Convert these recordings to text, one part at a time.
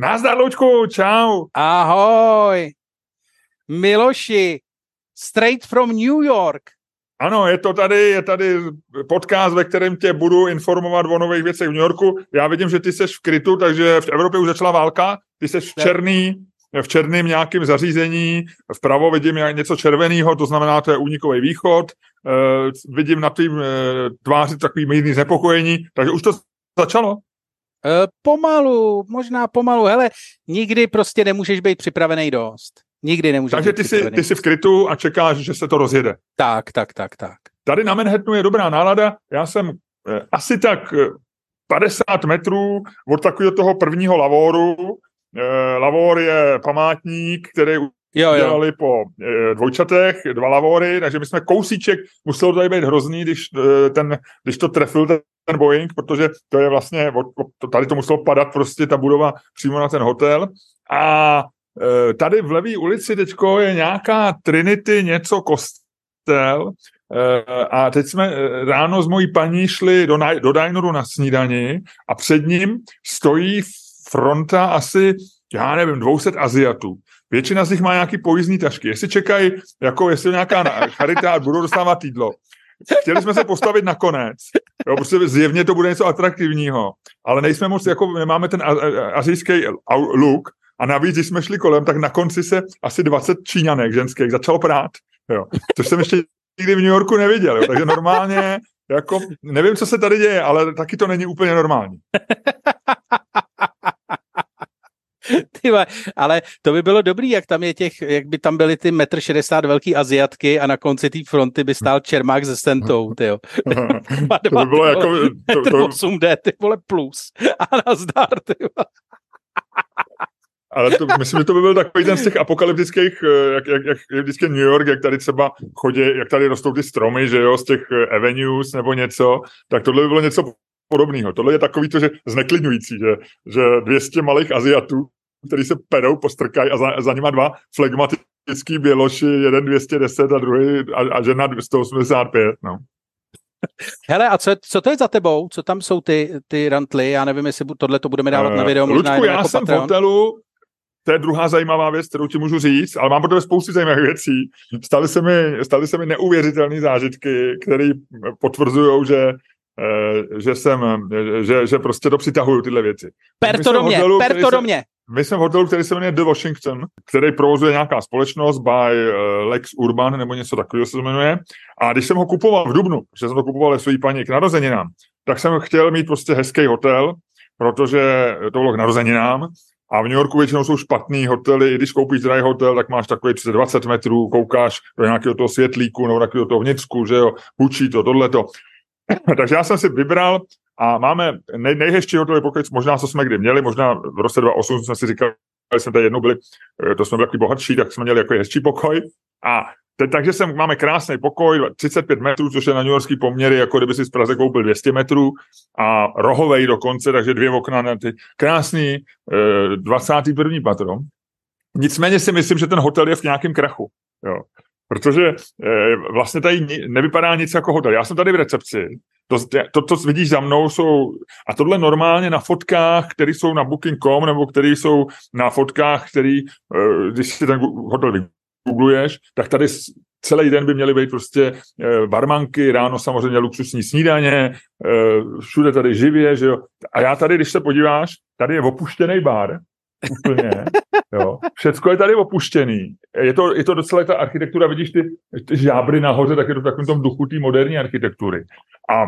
Nazdar, Lučku, čau. Ahoj. Miloši, straight from New York. Ano, je to tady, je tady podcast, ve kterém tě budu informovat o nových věcech v New Yorku. Já vidím, že ty jsi v krytu, takže v Evropě už začala válka. Ty jsi v černý, v černém nějakém zařízení, vpravo vidím něco červeného, to znamená, to je únikový východ, uh, vidím na tým uh, tváři takový mírný znepokojení, takže už to začalo. Uh, pomalu, možná pomalu, hele, nikdy prostě nemůžeš být připravený dost. Nikdy nemůžeš Takže ty jsi, ty jsi v krytu a čekáš, že se to rozjede. Tak, tak, tak, tak. Tady na Manhattanu je dobrá nálada, já jsem eh, asi tak 50 metrů od takového toho prvního lavoru, Eh, Lavor je památník, který jo, jo. dělali po e, dvojčatech, dva lavory, takže my jsme kousíček, muselo tady být hrozný, když, e, ten, když to trefil ten, ten Boeing, protože to je vlastně, tady to muselo padat prostě ta budova přímo na ten hotel a e, tady v levý ulici teďko je nějaká Trinity něco kostel a teď jsme ráno s mojí paní šli do, do Dinoru na snídani a před ním stojí fronta asi, já nevím, 200 Aziatů. Většina z nich má nějaký pojízdní tašky. Jestli čekají, jako jestli nějaká charita budou dostávat jídlo. Chtěli jsme se postavit na konec. Jo, prostě zjevně to bude něco atraktivního, ale nejsme moc, jako nemáme ten azijský look a navíc, když jsme šli kolem, tak na konci se asi 20 číňanek ženských začalo prát. Jo. Což jsem ještě nikdy v New Yorku neviděl. Jo. Takže normálně, jako, nevím, co se tady děje, ale taky to není úplně normální. Tyva, ale to by bylo dobrý, jak tam je těch, jak by tam byly ty metr 60 velký Aziatky a na konci té fronty by stál Čermák se Sentou, tyjo. to by bylo jako... To, to... 8D, ty vole, plus. A nazdar, ty ale to, myslím, že to by byl takový ten z těch apokalyptických, eh, jak, jak, jak je vždycky New York, jak tady třeba chodí, jak tady rostou ty stromy, že jo, z těch eh, avenues nebo něco, tak tohle by bylo něco podobného. Tohle je takový to, že zneklidňující, že, že 200 malých Aziatů který se perou, postrkají a za, za nima dva flegmatický běloši, jeden 210 a druhý a, a žena 185, no. Hele, a co, co to je za tebou? Co tam jsou ty, ty rantly? Já nevím, jestli tohle to budeme dávat uh, na video. Možná Lučku, já jako jsem Patreon. v hotelu, to je druhá zajímavá věc, kterou ti můžu říct, ale mám pro tebe spoustu zajímavých věcí. Staly se mi, staly se mi neuvěřitelné zážitky, které potvrzují, že Eh, že jsem, že, že prostě to přitahuju tyhle věci. Per to do mě, hotelu, per to do mě. My jsme v hotelu, který se jmenuje The Washington, který provozuje nějaká společnost by uh, Lex Urban nebo něco takového se jmenuje. A když jsem ho kupoval v Dubnu, že jsem to kupoval své paní k narozeninám, tak jsem chtěl mít prostě hezký hotel, protože to bylo k narozeninám a v New Yorku většinou jsou špatný hotely, i když koupíš drahý hotel, tak máš takový 20 metrů, koukáš do nějakého toho světlíku nebo takového toho vnitřku, že jo, hučí to, tohleto. Takže já jsem si vybral a máme nej, nejhezčí hotelový pokoj, možná co jsme kdy měli, možná v roce 2008 jsme si říkali, že jsme tady jednou byli, eh, to jsme byli takový bohatší, tak jsme měli jako hezčí pokoj. A te, takže sem máme krásný pokoj, 35 metrů, což je na New Yorkský poměry, jako kdyby si z Praze koupil 200 metrů a rohovej dokonce, takže dvě okna na ty krásný eh, 21. patro. Nicméně si myslím, že ten hotel je v nějakém krachu. Jo. Protože e, vlastně tady nevypadá nic jako hotel. Já jsem tady v recepci, to, to, to vidíš za mnou, jsou, a tohle normálně na fotkách, které jsou na Booking.com, nebo které jsou na fotkách, který, e, když si ten hotel vygoogluješ, tak tady celý den by měly být prostě e, barmanky, ráno samozřejmě luxusní snídaně, e, všude tady živě, že jo. A já tady, když se podíváš, tady je opuštěný bar, úplně, jo. Všecko je tady opuštěný. Je to, je to docela ta architektura, vidíš ty, ty žábry nahoře, tak je to v takovém tom duchu té moderní architektury. A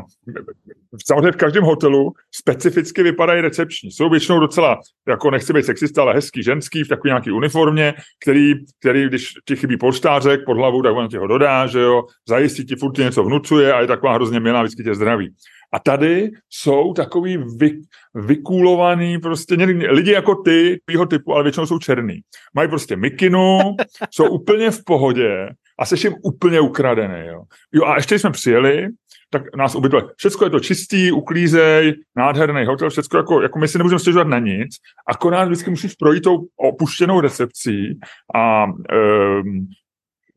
samozřejmě v každém hotelu specificky vypadají recepční. Jsou většinou docela, jako nechci být sexista, ale hezký, ženský, v takové nějaké uniformě, který, který, když ti chybí polštářek pod hlavou, tak on ti ho dodá, že jo, zajistí ti furt něco vnucuje a je taková hrozně milá, vždycky tě zdraví. A tady jsou takový vy, vykůlovaný prostě lidi jako ty, tvýho typu, ale většinou jsou černý. Mají prostě mikinu, jsou úplně v pohodě a seš jim úplně ukradený. Jo. jo a ještě jsme přijeli, tak nás ubytovali. Všechno je to čistý, uklízej, nádherný hotel, všechno jako, jako my si nemůžeme stěžovat na nic, akorát vždycky musíš projít tou opuštěnou recepcí a um,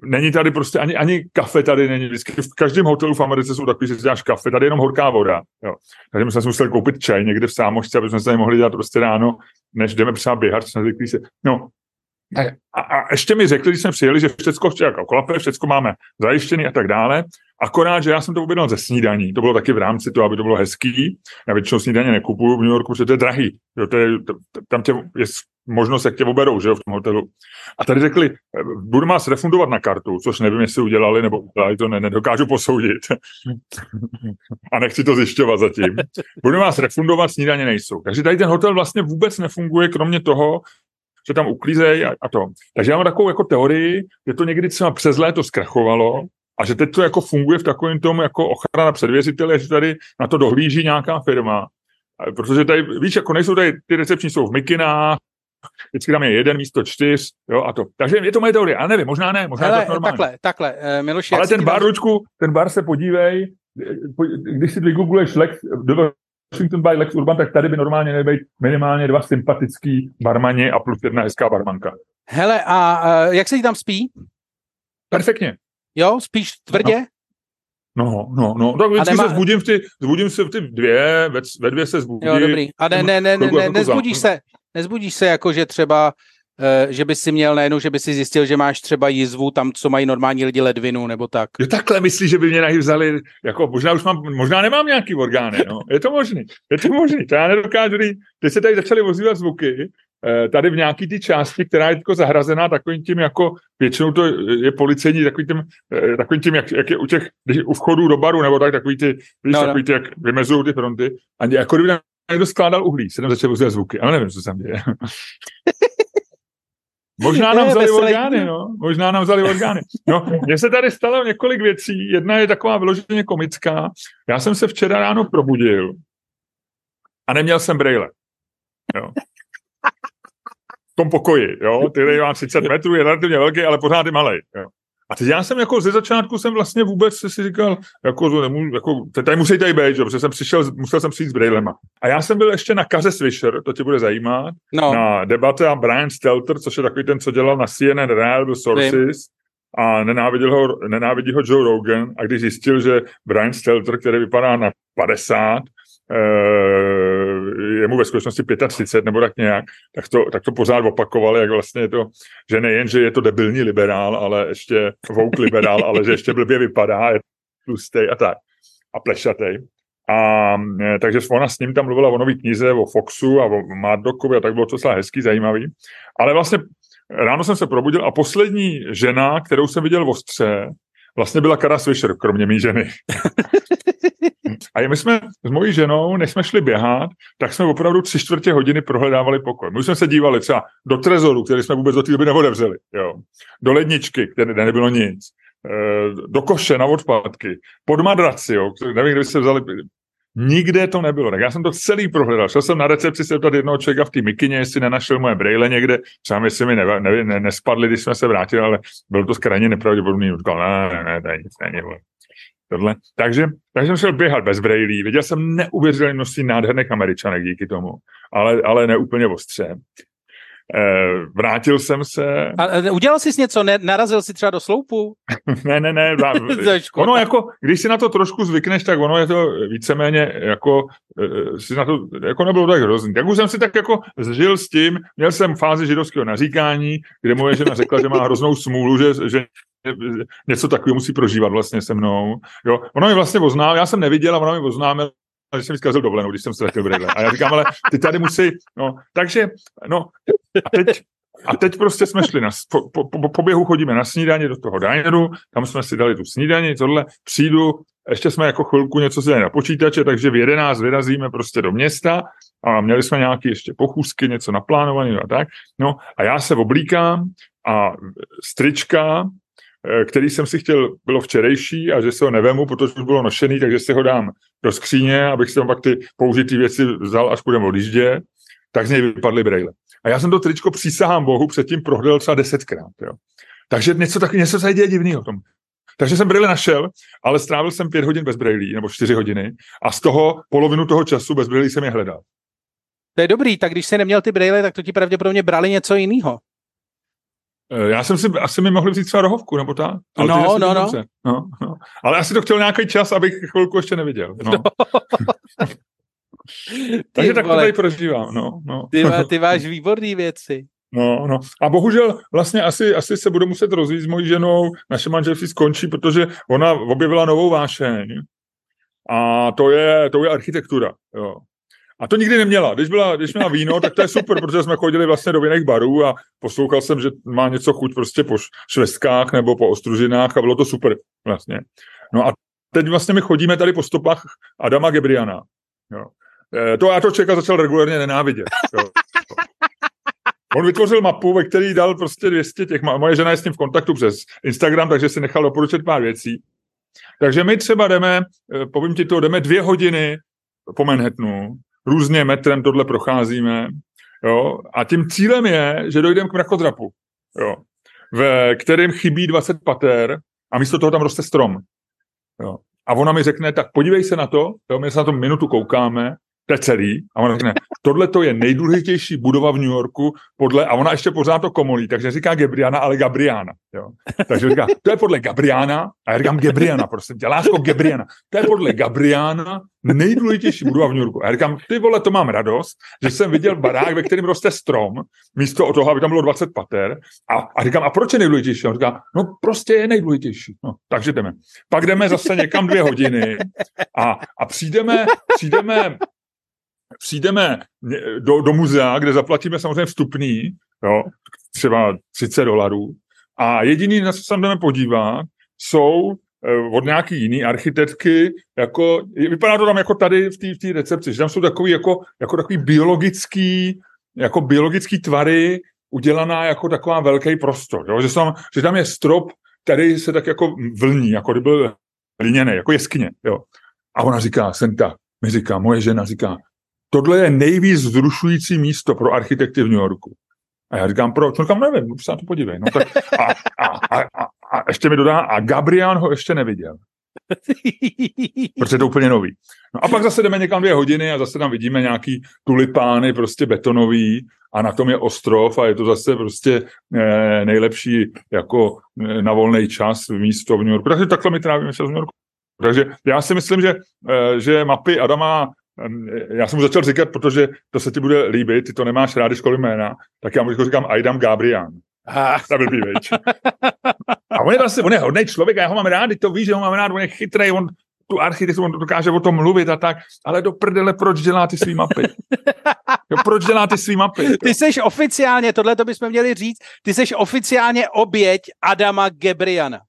není tady prostě ani, ani kafe tady není. Vždycky v každém hotelu v Americe jsou takový, že si dáš kafe, tady je jenom horká voda. Jo. Takže my jsme si museli koupit čaj někde v sámošce, aby jsme se tady mohli dělat prostě ráno, než jdeme třeba běhat, jsme se. No, a, a ještě mi řekli, když jsme přijeli, že všechno jako klape, všechno máme zajištěné a tak dále. Akorát, že já jsem to objednal ze snídaní. To bylo taky v rámci toho, aby to bylo hezký. Já většinou snídaně nekupuju v New Yorku, protože to je drahý. Jo, to je, to, tam tě je možnost, jak tě oberou, že jo, v tom hotelu. A tady řekli, budu vás refundovat na kartu, což nevím, jestli udělali, nebo udělali to, ne, nedokážu posoudit. a nechci to zjišťovat zatím. Budu vás refundovat, snídaně nejsou. Takže tady ten hotel vlastně vůbec nefunguje, kromě toho, že tam uklízejí a, a to. Takže já mám takovou jako teorii, že to někdy třeba přes léto zkrachovalo a že teď to jako funguje v takovém tom jako ochrana před věřiteli, že tady na to dohlíží nějaká firma. Protože tady, víš, jako nejsou tady, ty recepční jsou v mikinách, vždycky tam je jeden místo čtyř, jo, a to. Takže je to moje teorie, ale nevím, možná ne, možná Hele, je to normální. Takhle, takhle, uh, Miloši, Ale ten bar, Lučku, ten bar se podívej, když si vygoogluješ Lex, Washington by Lex Urban, tak tady by normálně měly být minimálně dva sympatický barmani a plus jedna hezká barmanka. Hele, a uh, jak se ti tam spí? Perfektně. Jo, spíš tvrdě? No, no, no, tak vždycky nemá... se zbudím v ty, zbudím se v ty dvě, ve, ve dvě se zbudím. Jo, dobrý. A ne, ne, ne, ne, ne nezbudíš se, nezbudíš se jako, že třeba že bys si měl najednou, že by si zjistil, že máš třeba jizvu tam, co mají normální lidi ledvinu, nebo tak. Jo, takhle myslíš, že by mě nahy vzali, jako možná už mám, možná nemám nějaký orgány, no. Je to možný, je to možný, to já nedokážu říct. Teď se tady začaly ozývat zvuky, eh, tady v nějaký ty části, která je jako zahrazená takovým tím, jako většinou to je policejní, takovým tím, eh, takovým tím jak, jak je u těch, když u vchodů do baru, nebo tak, takový ty, víš, no, no. takový ty, jak vymezují ty fronty, a jako kdyby někdo skládal uhlí, se tam začaly ozývat zvuky, ale nevím, co se tam děje. Možná nám vzali orgány, no. Možná nám vzali orgány. No, mně se tady stalo několik věcí. Jedna je taková vyloženě komická. Já jsem se včera ráno probudil a neměl jsem brejle. Jo. V tom pokoji, jo. Ty má 30 metrů, je relativně velký, ale pořád je malý. Jo. A teď já jsem jako ze začátku jsem vlastně vůbec si říkal, jako, to nemůžu, jako tady musí tady být, protože jsem přišel, musel jsem přijít s brejlema. A já jsem byl ještě na Kaře Swisher, to tě bude zajímat, no. na debate a Brian Stelter, což je takový ten, co dělal na CNN Reliable Sources, Vím. a nenáviděl ho, nenávidí ho Joe Rogan a když zjistil, že Brian Stelter, který vypadá na 50, Eh, je mu ve skutečnosti 35 nebo tak nějak, tak to, tak to pořád opakovali, jak vlastně to, že nejen, že je to debilní liberál, ale ještě vouk liberál, ale že ještě blbě vypadá, je tlustý a tak. A plešatej. A eh, takže ona s ním tam mluvila o nový knize, o Foxu a o Mardokovi a tak bylo to docela hezký, zajímavý. Ale vlastně ráno jsem se probudil a poslední žena, kterou jsem viděl v ostře, vlastně byla Kara Swisher, kromě mý ženy. A my jsme s mojí ženou, než jsme šli běhat, tak jsme opravdu tři čtvrtě hodiny prohledávali pokoj. My jsme se dívali třeba do trezoru, který jsme vůbec do té doby neodevřeli, jo. do ledničky, kde nebylo nic, eh, do koše na odpadky, pod madraci, jo. nevím, kde se vzali, Nikde to nebylo. Tak já jsem to celý prohledal. Šel jsem na recepci se ptat jednoho člověka v té mikině, jestli nenašel moje brejle někde. Třeba jestli mi ne, ne, ne, nespadly, když jsme se vrátili, ale bylo to skrajně nepravděpodobný. Říkal, ne, ne, ne, je nic, není tohle. Takže, takže jsem šel běhat bez brejlí. Viděl jsem neuvěřitelné množství nádherných američanek díky tomu, ale, ale ne úplně ostře. Eh, vrátil jsem se. A udělal jsi něco? Ne, narazil jsi třeba do sloupu? ne, ne, ne. ono jako, když si na to trošku zvykneš, tak ono je to víceméně jako, eh, si na to, jako nebylo tak hrozný. Tak už jsem si tak jako zžil s tím, měl jsem fázi židovského naříkání, kde moje žena řekla, že má hroznou smůlu, že, že něco takového musí prožívat vlastně se mnou. Jo. Ono mi vlastně oznámil, já jsem neviděl a ono mi oznámil, že jsem mi zkazil dovolenou, když jsem ztratil brýle. A já říkám, ale ty tady musí, no, takže, no, a teď, a teď prostě jsme šli na, po, po, po, po běhu chodíme na snídaně do toho dineru, tam jsme si dali tu snídaní, tohle, přijdu, ještě jsme jako chvilku něco si dali na počítače, takže v 11 vyrazíme prostě do města a měli jsme nějaké ještě pochůzky, něco naplánované a tak. No a já se oblíkám a strička který jsem si chtěl, bylo včerejší a že se ho nevemu, protože už bylo nošený, takže si ho dám do skříně, abych si tam pak ty použitý věci vzal, až půjdeme odjíždě, tak z něj vypadly brejle. A já jsem to tričko přísahám Bohu předtím prohledal třeba desetkrát. Jo. Takže něco, tak, něco se děje divného tom. Takže jsem brýle našel, ale strávil jsem pět hodin bez brýlí, nebo čtyři hodiny, a z toho polovinu toho času bez brýlí jsem je hledal. To je dobrý, tak když jsi neměl ty brýle, tak to ti pravděpodobně brali něco jiného. Eh, já jsem si, asi mi mohli vzít třeba rohovku, nebo tak. Ale no, no, no. no, no. Ale asi to chtěl nějaký čas, abych chvilku ještě neviděl. No. no. Takže tak to tady prožívám. No, no. Ty, má, ty máš výborné věci. No, no. A bohužel vlastně asi, asi se budu muset rozjít s mojí ženou, naše manželství skončí, protože ona objevila novou vášeň. A to je, to je architektura. Jo. A to nikdy neměla. Když, byla, když měla víno, tak to je super, protože jsme chodili vlastně do jiných barů a poslouchal jsem, že má něco chuť prostě po švestkách nebo po ostružinách a bylo to super vlastně. No a teď vlastně my chodíme tady po stopách Adama Gebriana. Jo. E, to já to člověka začal regulárně nenávidět. Jo. On vytvořil mapu, ve který dal prostě 200 těch, moje žena je s ním v kontaktu přes Instagram, takže si nechal doporučit pár věcí. Takže my třeba jdeme, e, povím ti to, jdeme dvě hodiny po Manhattanu, různě metrem tohle procházíme, jo, a tím cílem je, že dojdeme k mrakodrapu, jo, ve kterém chybí 20 pater a místo toho tam roste strom. Jo. A ona mi řekne, tak podívej se na to, jo, my se na to minutu koukáme to je celý. A ona řekne, tohle to je nejdůležitější budova v New Yorku podle, a ona ještě pořád to komolí, takže říká Gabriana, ale Gabriana. Jo. Takže říká, to je podle Gabriana, a já říkám Gabriana, prostě tě, lásko Gabriana. To je podle Gabriana nejdůležitější budova v New Yorku. A já říkám, ty vole, to mám radost, že jsem viděl barák, ve kterém roste strom, místo toho, aby tam bylo 20 pater. A, a říkám, a proč je nejdůležitější? A on říká, no prostě je nejdůležitější. No, takže jdeme. Pak jdeme zase někam dvě hodiny a, a přijdeme, přijdeme přijdeme do, do muzea, kde zaplatíme samozřejmě vstupný, jo, třeba 30 dolarů, a jediný, na co se tam jdeme podívat, jsou eh, od nějaký jiný architektky, jako, vypadá to tam jako tady v té recepci, že tam jsou takový jako, jako takový biologický, jako biologický tvary, udělaná jako taková velký prostor, jo? Že, tam, že tam je strop, který se tak jako vlní, jako kdyby byl liněný, jako jeskyně. Jo? A ona říká, Senta, mi říká, moje žena říká, tohle je nejvíc vzrušující místo pro architekty v New Yorku. A já říkám, proč? No kam nevím, se na to podívej. No, tak, a, a, a, a, a, ještě mi dodá, a Gabrián ho ještě neviděl. Protože je to úplně nový. No a pak zase jdeme někam dvě hodiny a zase tam vidíme nějaký tulipány prostě betonový a na tom je ostrov a je to zase prostě eh, nejlepší jako eh, na volný čas místo v New Yorku. Takže takhle my trávíme čas v New Yorku. Takže já si myslím, že, eh, že mapy Adama já jsem mu začal říkat, protože to se ti bude líbit, ty to nemáš rád, školy jména, tak já mu říkám Aidam Gabrián. Ah. Ta blbý, A on je vlastně, on je hodný člověk, já ho mám rád, to víš, že ho mám rád, on je chytrý, on tu architekturu, on dokáže o tom mluvit a tak, ale do prdele, proč dělá ty svý mapy? Jo, proč dělá ty svý mapy? Ty jsi oficiálně, tohle to bychom měli říct, ty jsi oficiálně oběť Adama Gebriana.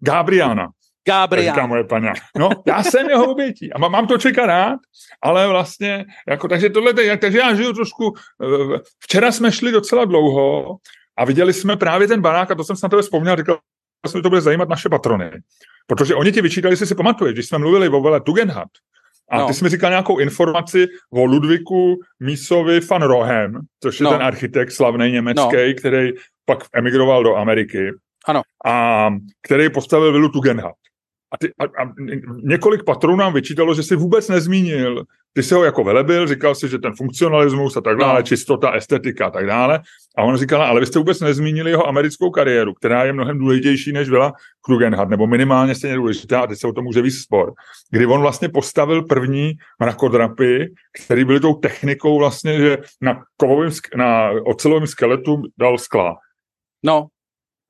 Gabriana. Gabriel. Říká moje paní. No, já jsem jeho obětí a mám to čekat rád, ale vlastně, jako, takže tohle, takže já žiju trošku, eh, včera jsme šli docela dlouho a viděli jsme právě ten barák a to jsem se na tebe vzpomněl, říkal jsem, že to bude zajímat naše patrony. Protože oni ti vyčítali, jestli si pamatuješ, když jsme mluvili o vele Tugendhat, a no. ty jsi mi říkal nějakou informaci o Ludviku Mísovi van Rohem, což je no. ten architekt slavný německý, no. který pak emigroval do Ameriky. Ano. A který postavil vilu Tugendhat. A, ty, a, a několik patronů nám vyčítalo, že si vůbec nezmínil. Ty si ho jako velebil, říkal si, že ten funkcionalismus a tak dále, no. čistota, estetika a tak dále. A on říkal, ale vy jste vůbec nezmínili jeho americkou kariéru, která je mnohem důležitější než byla Krugenhardt, nebo minimálně stejně důležitá, a teď se o tom může víc spor, kdy on vlastně postavil první mrakodrapy, které byly tou technikou vlastně, že na kovovém, na ocelovém skeletu dal skla. No.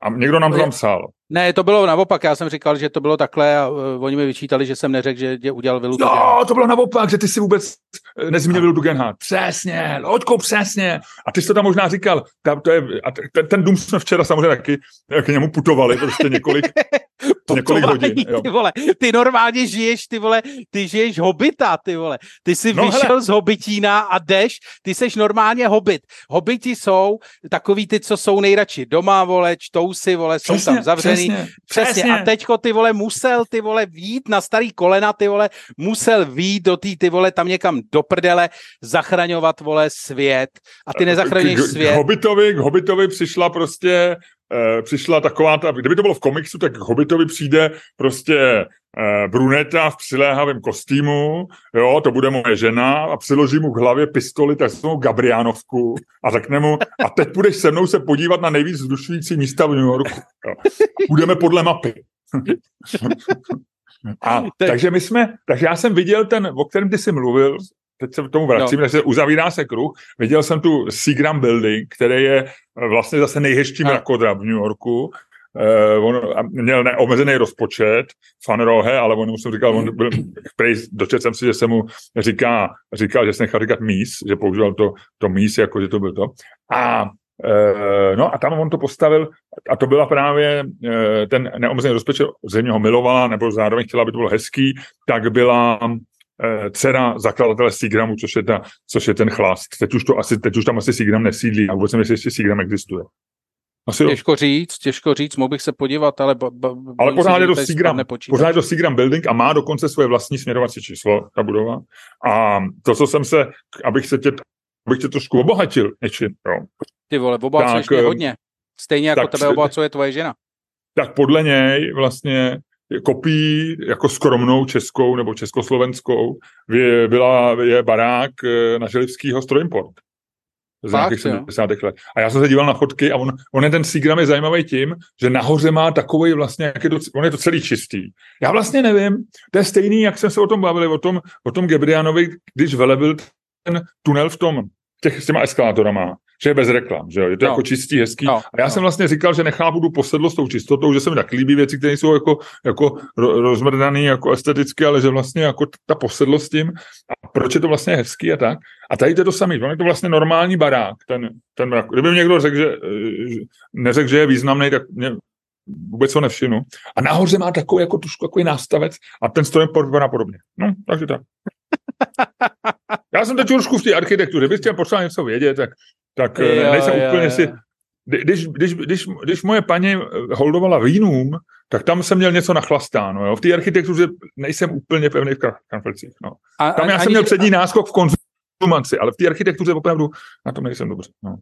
A někdo nám to tam psal. Ne, to bylo naopak, já jsem říkal, že to bylo takhle a uh, oni mi vyčítali, že jsem neřekl, že tě udělal Vilu Jo, to bylo naopak, že ty si vůbec eh, nezmínil Vilu Dugenhardt. Přesně, Loďko, přesně. A ty jsi to tam možná říkal. Ta, to je, a ten, ten dům jsme včera samozřejmě taky k němu putovali, prostě několik, několik hodin. Jo. Ty vole, ty normálně žiješ, ty vole, ty žiješ hobita, ty vole. Ty jsi no, vyšel hele. z hobitína a jdeš, ty seš normálně hobit. Hobiti jsou takový ty, co jsou nejradši doma, vole, čtou si, vole, jsou přesně, tam zavřený. Přesně, přesně. přesně. A teďko ty vole musel ty vole vít na starý kolena, ty vole, musel vít do té ty vole tam někam do prdele, zachraňovat vole svět. A ty nezachraňuješ svět. K Hobitovi, k Hobitovi přišla prostě uh, přišla taková, ta, kdyby to bylo v komiksu, tak k Hobbitovi přijde prostě uh, bruneta v přiléhavém kostýmu, jo, to bude moje žena a přiloží mu k hlavě pistoli takzvanou Gabriánovku a řekne mu, a teď půjdeš se mnou se podívat na nejvíc vzrušující místa v New Yorku. Jo. Budeme podle mapy. a, takže my jsme, takže já jsem viděl ten, o kterém ty jsi mluvil, teď se k tomu vracím, no. se uzavírá se kruh. Viděl jsem tu Seagram Building, který je eh, vlastně zase nejhezčí mrakodrap v New Yorku. Uh, on měl neomezený rozpočet, fanrohe, ale on musím říkal, on byl, prej, dočet jsem si, že se mu říká, říkal, že se nechal říkat mís, že používal to, to mís, jako že to byl to. A uh, no a tam on to postavil, a to byla právě uh, ten neomezený rozpočet, země ho milovala, nebo zároveň chtěla, aby to bylo hezký, tak byla dcera zakladatele Seagramu, což je, ta, což je ten chlast. Teď už, to asi, teď už tam asi Seagram nesídlí a vůbec nevím, jestli ještě Seagram existuje. Asi těžko jo. říct, těžko říct, mohl bych se podívat, ale... Ba, ba, ale pořád je, to Seagram, pořád je to Seagram Building a má dokonce svoje vlastní směrovací číslo, ta budova. A to, co jsem se, abych se tě, abych tě trošku obohatil něčím, jo. Ty vole, obohacuješ mě hodně. Stejně jako tebe obohacuje tvoje žena. Tak podle něj vlastně kopií jako skromnou českou nebo československou byla, je barák eh, na Želivskýho Strojimport z nějakých 70. let. A já jsem se díval na fotky a on, on je ten Seagram je zajímavý tím, že nahoře má takový vlastně, jak je to, on je to celý čistý. Já vlastně nevím, to je stejný, jak jsem se o tom bavili, o tom, o tom Gebrianovi, když velebil ten tunel v tom, těch, s těma eskalátorama že je bez reklam, že jo? je to no. jako čistý, hezký. No. A já no. jsem vlastně říkal, že nechápu tu posedlost tou čistotou, že se mi tak líbí věci, které jsou jako, jako rozmrdané jako esteticky, ale že vlastně jako ta posedlost tím a proč je to vlastně hezký a tak. A tady to je to samý, on je to vlastně normální barák, ten, ten mrak. Kdyby mi někdo řekl, že, neřekl, že je významný, tak mě vůbec ho nevšimnu. A nahoře má takový jako tušku, takový nástavec a ten stroj vypadá podobně. No, takže tak. Já jsem teď trošku v té architektuře, kdybyste potřeboval něco vědět, tak tak eh, jo, nejsem jo, úplně jo. si... Když, když, když, když moje paní eh, holdovala vínům, tak tam jsem měl něco nachlastáno. Jo? V té architektuře nejsem úplně pevný v kanflecích. No. A, tam já jsem měl přední náskok v konzumaci, ale v té architektuře opravdu na tom nejsem dobře. No.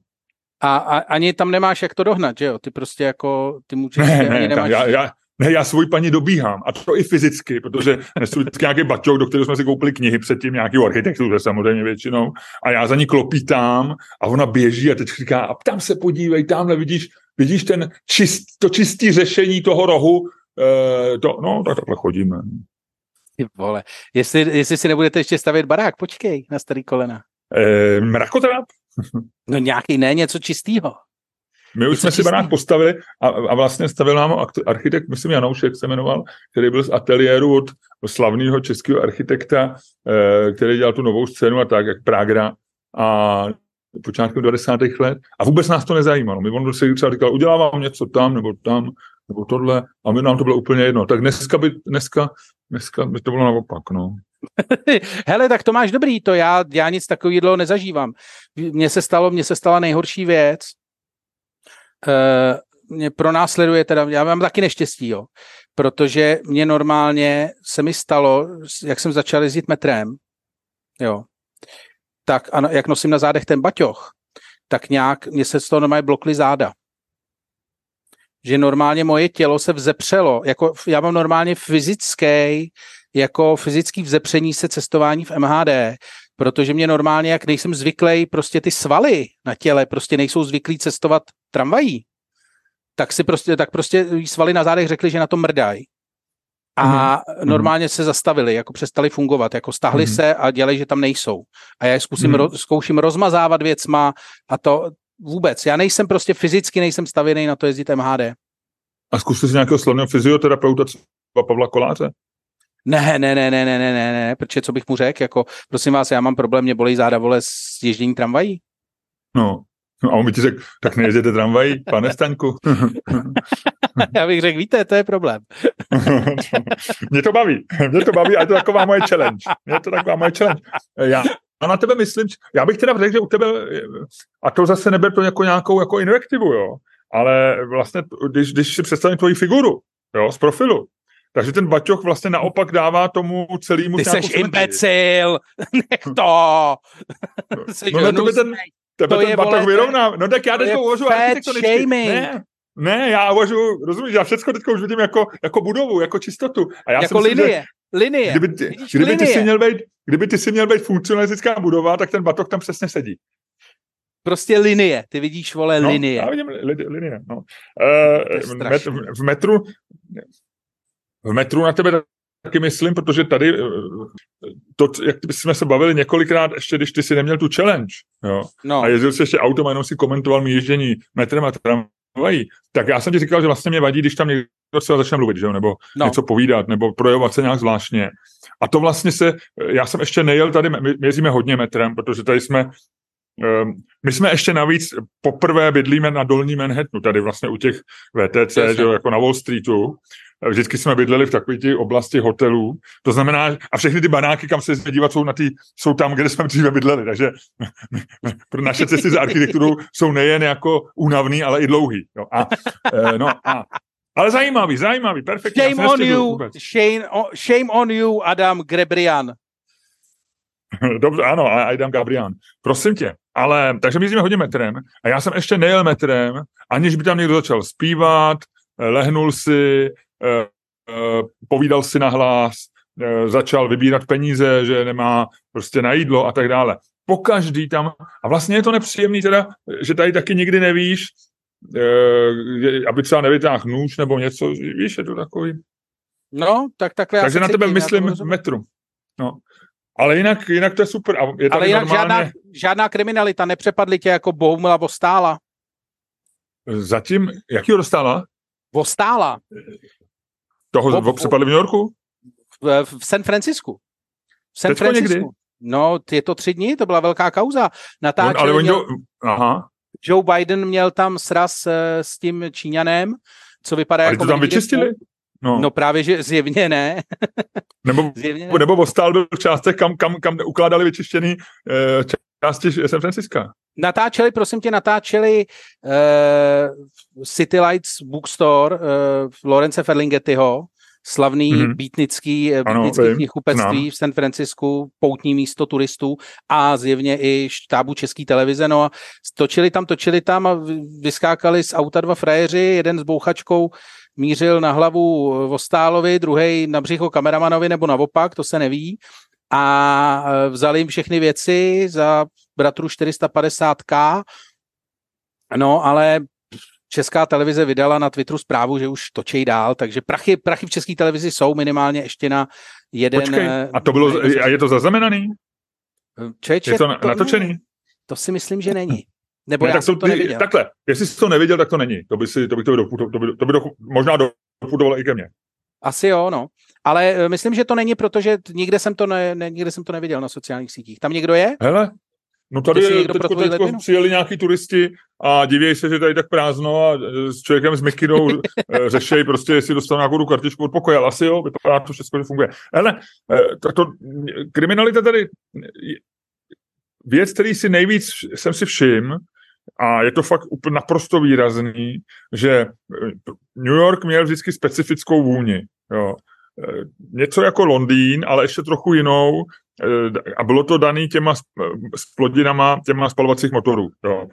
A, a ani tam nemáš jak to dohnat, že jo? Ty prostě jako, ty můžeš... Ne, ne, nemáš... já, já, ne, já svůj paní dobíhám. A to i fyzicky, protože nesu vždycky nějaký baťok, do kterého jsme si koupili knihy předtím, nějaký architektuře samozřejmě většinou. A já za ní klopítám a ona běží a teď říká, a tam se podívej, tamhle vidíš, vidíš ten čist, to čistý řešení toho rohu. E, to, no, tak takhle chodíme. Ty vole, jestli, jestli si nebudete ještě stavět barák, počkej na starý kolena. E, mrakotrap? no nějaký, ne, něco čistého. My už jsme si barák postavili a, a vlastně stavil nám architekt, myslím Janoušek se jmenoval, který byl z ateliéru od slavného českého architekta, eh, který dělal tu novou scénu a tak, jak Pragra a počátku 20. let. A vůbec nás to nezajímalo. My on si třeba říkal, udělávám něco tam nebo tam, nebo tohle, a my nám to bylo úplně jedno. Tak dneska by, dneska, dneska by to bylo naopak, no. Hele, tak to máš dobrý, to já, já nic takového nezažívám. Mně se stalo, mně se stala nejhorší věc, mě pronásleduje, teda já mám taky neštěstí, jo, protože mě normálně se mi stalo, jak jsem začal jezdit metrem, jo, tak ano, jak nosím na zádech ten baťoch, tak nějak mě se z toho normálně blokly záda. Že normálně moje tělo se vzepřelo, jako já mám normálně fyzický, jako fyzický vzepření se cestování v MHD, protože mě normálně, jak nejsem zvyklý, prostě ty svaly na těle prostě nejsou zvyklí cestovat tramvají, tak si prostě, tak prostě svaly na zádech řekli, že na to mrdají. A mm-hmm. normálně se zastavili, jako přestali fungovat, jako stahli mm-hmm. se a dělají, že tam nejsou. A já je zkusím, mm-hmm. ro, zkouším rozmazávat věcma a to vůbec. Já nejsem prostě fyzicky, nejsem stavěný na to jezdit MHD. A zkuste si nějakého slavného fyzioterapeuta, třeba Pavla Koláře? Ne, ne, ne, ne, ne, ne, ne, ne, protože co bych mu řekl, jako prosím vás, já mám problém, mě bolí záda, vole, s ježdění tramvají. No, No a on by ti řekl, tak nejezdete tramvají, pane Staňku. Já bych řekl, víte, to je problém. mě to baví, mě to baví a je to taková moje challenge. Mě to taková moje challenge. Já, a na tebe myslím, já bych teda řekl, že u tebe, a to zase neber to jako nějakou jako invektivu, jo, ale vlastně, když, když si představím tvoji figuru, jo, z profilu, takže ten baťoch vlastně naopak dává tomu celému... Ty seš imbecil, nech to. no, ne, to by ten, Tebe to ten batok vyrovná. No tak já teď uvažuji architektonicky. Ne, Ne, já uvažuji, rozumíš, já všechno teďka už vidím jako, jako budovu, jako čistotu. A já jako linie, že, linie. Kdyby, ty, kdyby, linie. Ty si měl být, kdyby ty si měl být funkcionalistická budova, tak ten batok tam přesně sedí. Prostě linie, ty vidíš, vole, no, linie. Já vidím li, linie, no. Uh, met, v metru, v metru na tebe taky myslím, protože tady, eh, to, jak jsme se bavili několikrát, ještě když ty si neměl tu challenge, jo, no. a jezdil si ještě autem a jenom si komentoval mi ježdění metrem a tramvají, tak já jsem ti říkal, že vlastně mě vadí, když tam někdo se začne mluvit, že jo, nebo no. něco povídat, nebo projevovat se nějak zvláštně. A to vlastně se, já jsem ještě nejel tady, my jezdíme hodně metrem, protože tady jsme my jsme ještě navíc poprvé bydlíme na dolní Manhattanu, tady vlastně u těch VTC, že jo, jako na Wall Streetu vždycky jsme bydleli v takové ty oblasti hotelů. To znamená, a všechny ty banáky, kam se dívat, jsou, na tý, jsou tam, kde jsme dříve bydleli. Takže pro naše cesty za architekturu jsou nejen jako únavný, ale i dlouhý. Jo. A, e, no, a, ale zajímavý, zajímavý, perfektní. Shame on you, shame, shame on you, Adam Grebrian. Dobře, ano, Adam Gabrian. Prosím tě, ale, takže my jezdíme hodně metrem a já jsem ještě nejel metrem, aniž by tam někdo začal zpívat, lehnul si, Eh, eh, povídal si na hlas, eh, začal vybírat peníze, že nemá prostě na jídlo a tak dále. Po každý tam, a vlastně je to nepříjemný teda, že tady taky nikdy nevíš, aby třeba nevytáhl nůž nebo něco, víš, je to takový. No, tak takhle Takže na tebe myslím v metru. No. Ale jinak, jinak to je super. A je Ale jinak normálně... žádná, žádná kriminalita, nepřepadli tě jako Bohumila Vostála. Zatím, jakýho dostala? Vostála. Toho v, přepadli v New Yorku? V, v San Francisku. V San Teďko Francisku. Někdy? No, je to tři dny, to byla velká kauza. Natáčeli On, ale měl, do... Aha. Joe Biden měl tam sraz eh, s tím Číňanem, co vypadá ale jako... to tam vyčistili? No. no právě, že zjevně ne. nebo, zjevně ne. nebo ostál byl v částech, kam, kam, kam ukládali vyčištěný uh, části San Francisca. Natáčeli, prosím tě, natáčeli uh, City Lights Bookstore uh, Lorence Ferlingettiho, slavný mm-hmm. býtnický, ano, býtnický knihkupectví v San Francisku, poutní místo turistů a zjevně i štábu České televize. No a točili tam, točili tam a vyskákali z auta dva frajeři, jeden s bouchačkou mířil na hlavu Vostálovi, druhý na břicho kameramanovi nebo naopak, to se neví a e, vzali jim všechny věci za bratru 450k, no ale Česká televize vydala na Twitteru zprávu, že už točí dál, takže prachy, prachy v České televizi jsou minimálně ještě na jeden... Počkej, a to bylo, a je to zaznamenaný? Čeče, je to, to natočený? To si myslím, že není. Nebo ne, já tak to, to neviděl. Takhle, jestli jsi to neviděl, tak to není. To by, si, to by to, by, to by, to by do, možná doputovalo i ke mně. Asi jo, no. Ale eh, myslím, že to není, protože nikde jsem to, ne, ne, nikde jsem to neviděl na sociálních sítích. Tam někdo je? Hele, no tady teďko, teďko přijeli nějaký turisti a divějí se, že tady tak prázdno a eh, s člověkem s Mikinou eh, řešejí prostě, jestli dostanou nějakou kartičku od pokoje, ale asi jo, vypadá to všechno, že funguje. Hele, tak to, kriminalita tady, věc, který si nejvíc jsem si všiml, a je to fakt úplně naprosto výrazný, že New York měl vždycky specifickou vůni. Jo. Eh, něco jako Londýn, ale ještě trochu jinou eh, a bylo to daný těma splodinama, těma spalovacích motorů. Jo.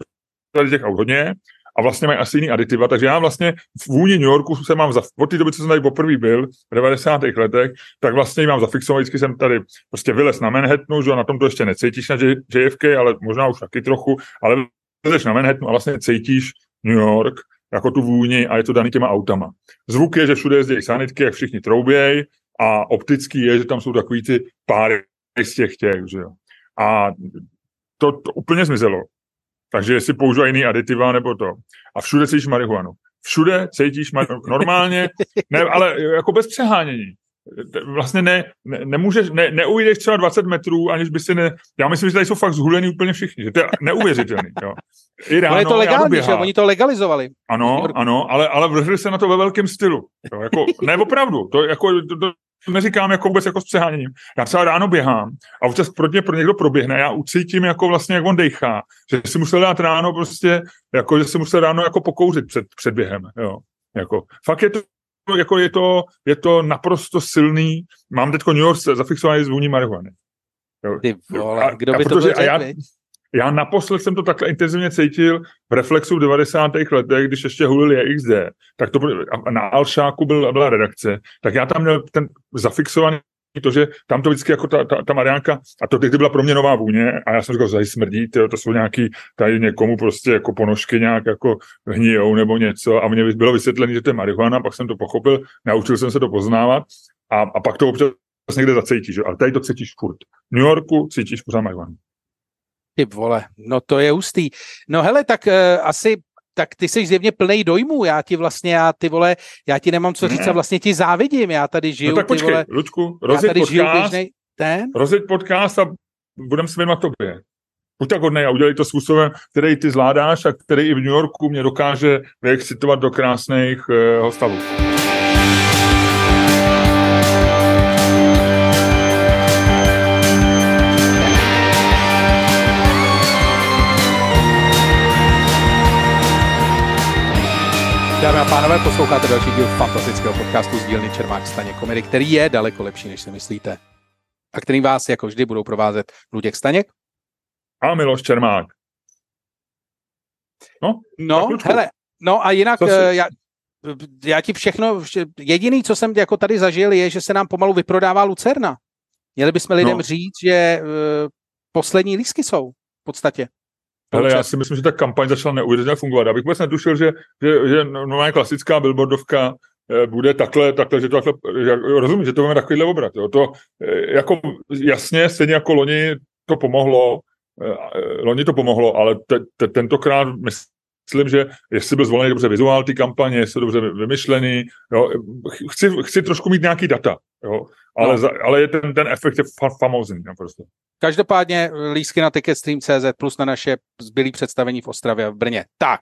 Tady těch aut hodně a vlastně mají asi jiný aditiva, takže já vlastně v vůni New Yorku se mám, za, od té doby, co jsem tady poprvé byl, v 90. letech, tak vlastně mám zafixovat, vždycky jsem tady prostě vylez na Manhattanu, že na tom to ještě necítíš na JFK, ale možná už taky trochu, ale vylez na Manhattanu a vlastně cítíš New York jako tu vůni a je to daný těma autama. Zvuk je, že všude jezdí sanitky, jak všichni troubějí a optický je, že tam jsou takový ty páry z těch těch, že jo. A to, to úplně zmizelo. Takže jestli používají jiný aditiva nebo to. A všude cítíš marihuanu. Všude cítíš marihuanu. Normálně, ne, ale jako bez přehánění vlastně ne, ne, nemůžeš, ne, neujdeš třeba 20 metrů, aniž by si ne... Já myslím, že tady jsou fakt zhulený úplně všichni, že to je neuvěřitelný. Jo. I ráno, je to legální, že? Oni to legalizovali. Ano, ano, ale, ale vrhli se na to ve velkém stylu. Jo, jako, ne, opravdu. To, jako, to, to, neříkám jako vůbec jako s přeháněním. Já třeba ráno běhám a občas pro mě pro někdo proběhne, já ucítím jako vlastně, jak on dejchá, že si musel dát ráno prostě, jako, že si musel ráno jako pokouřit před, před během, jo. Jako, fakt je to jako je to, je to naprosto silný. Mám teď New York zafixovaný zvůní marihuany. Ty vole, a, kdo by a to byl a já, já naposled jsem to takhle intenzivně cítil v Reflexu v 90. letech, když ještě hulil XD, tak to na Alšáku byl, byla redakce, tak já tam měl ten zafixovaný to, že tam to vždycky jako ta, ta, ta Mariánka, a to tehdy byla pro mě nová vůně, a já jsem říkal, že smrdí, tyjo, to jsou nějaký, tady někomu prostě jako ponožky nějak jako hnijou nebo něco, a mně bylo vysvětlené, že to je marihuana, pak jsem to pochopil, naučil jsem se to poznávat, a, a pak to občas někde zacítíš, ale tady to cítíš furt. V New Yorku cítíš pořád marihuanu. Ty vole, no to je ústý. No hele, tak uh, asi tak ty jsi zjevně plný dojmů, já ti vlastně, já ty vole, já ti nemám co říct ne. a vlastně ti závidím, já tady žiju, no tak počkej, ty vole, Lučku, rozjet podcast, běžnej, ten? rozjet podcast a budem se věnovat tobě. Buď tak hodnej a udělej to způsobem, který ty zvládáš a který i v New Yorku mě dokáže vyexcitovat do krásných uh, stavů. Dámy a pánové, posloucháte další díl fantastického podcastu z dílny Čermák Staněk komedy, který je daleko lepší, než si myslíte. A který vás jako vždy budou provázet Luděk Staněk. A Miloš Čermák. No, no hele, no a jinak eh, já, já ti všechno, jediný, co jsem jako tady zažil, je, že se nám pomalu vyprodává Lucerna. Měli bychom lidem no. říct, že uh, poslední lísky jsou v podstatě. Ale já si myslím, že ta kampaň začala neuvěřitelně fungovat. Já bych vůbec netušil, že, že, že normálně klasická billboardovka eh, bude takhle, takhle, že to takhle, že, rozumím, že to bude takovýhle obrat. Jo. To eh, jako jasně, stejně jako loni to pomohlo, eh, loni to pomohlo, ale te, te, tentokrát myslím, že jestli byl zvolený dobře vizuál ty kampaně, jestli dobře vymyšlený, jo, chci, chci trošku mít nějaký data, jo, ale, no. za, ale je ten, ten efekt je famózní, naprosto. Každopádně lísky na Ticketstream.cz plus na naše zbylý představení v Ostravě a v Brně. Tak.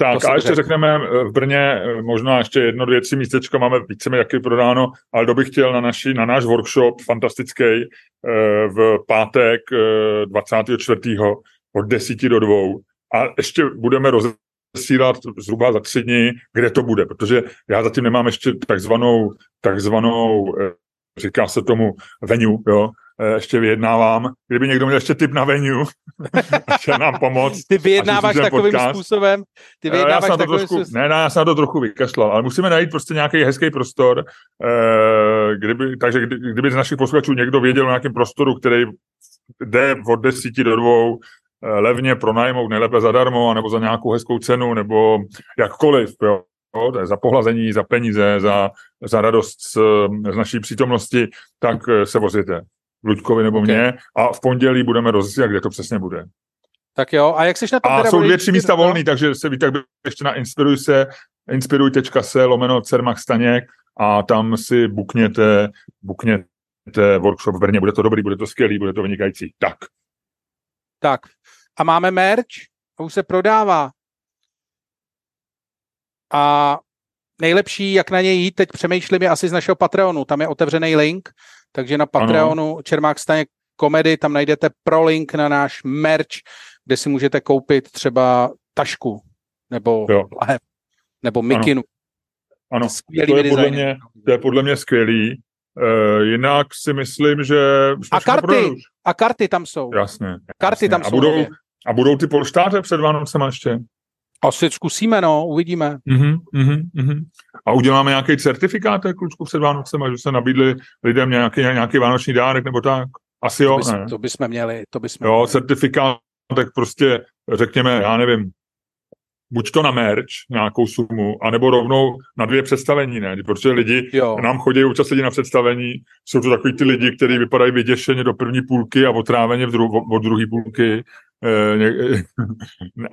Tak a ještě řekneme eh, v Brně eh, možná ještě jedno, dvě, tři místečka máme více jaký prodáno, ale kdo by chtěl na, naši, na náš workshop fantastický eh, v pátek 24. od 10 do 2 a ještě budeme rozesílat zhruba za tři dny, kde to bude, protože já zatím nemám ještě takzvanou, takzvanou říká se tomu venue, jo, Eh, ještě vyjednávám. Kdyby někdo měl ještě tip na venue, chtěl nám pomoct. Ty vyjednáváš takovým podcast. způsobem? Ty eh, vyjednáváš já takovým trošku, způsobem? Ne, ne, já jsem na to trochu vykašlal, ale musíme najít prostě nějaký hezký prostor, eh, kdyby, takže kdy, kdyby z našich posluchačů někdo věděl o nějakém prostoru, který jde od desíti do dvou, levně pronajmout, nejlépe zadarmo, nebo za nějakou hezkou cenu, nebo jakkoliv, jo. Jo, za pohlazení, za peníze, za, za radost z, z naší přítomnosti, tak se vozíte. Luďkovi nebo okay. mě a v pondělí budeme rozesílat, kde to přesně bude. Tak jo, a jak seš na tom? A jsou dvě, tři místa no? volný, takže se víte, ještě na inspiruj se, inspiruj.se lomeno Cermak Staněk a tam si bukněte, bukněte workshop v Brně. Bude to dobrý, bude to skvělý, bude to vynikající. Tak. Tak. A máme merch a už se prodává. A nejlepší, jak na něj jít, teď přemýšlím, je asi z našeho Patreonu. Tam je otevřený link, takže na Patreonu ano. Čermák Staněk komedy, tam najdete prolink na náš merch, kde si můžete koupit třeba tašku nebo lahev, nebo mikinu. Ano, ano. to, je podle mě, to je podle mě skvělý. Uh, jinak si myslím, že... A karty, a karty tam jsou. Jasně. Karty jasně. tam a jsou. Budou, a budou ty polštáře před Vánocem ještě? Asi zkusíme, no, uvidíme. Uh-huh, uh-huh, uh-huh. A uděláme nějaký certifikát klučku před Vánocem, že se nabídli lidem nějaký, nějaký vánoční dárek nebo tak? Asi jo, to bys, ne? To bychom měli, to bychom Jo, měli. certifikát, tak prostě řekněme, já nevím, buď to na merch, nějakou sumu, anebo rovnou na dvě představení, ne? Protože lidi, jo. nám chodí občas lidi na představení, jsou to takový ty lidi, kteří vypadají vyděšeně do první půlky a otráveně v dru- od druhé půlky. Eh,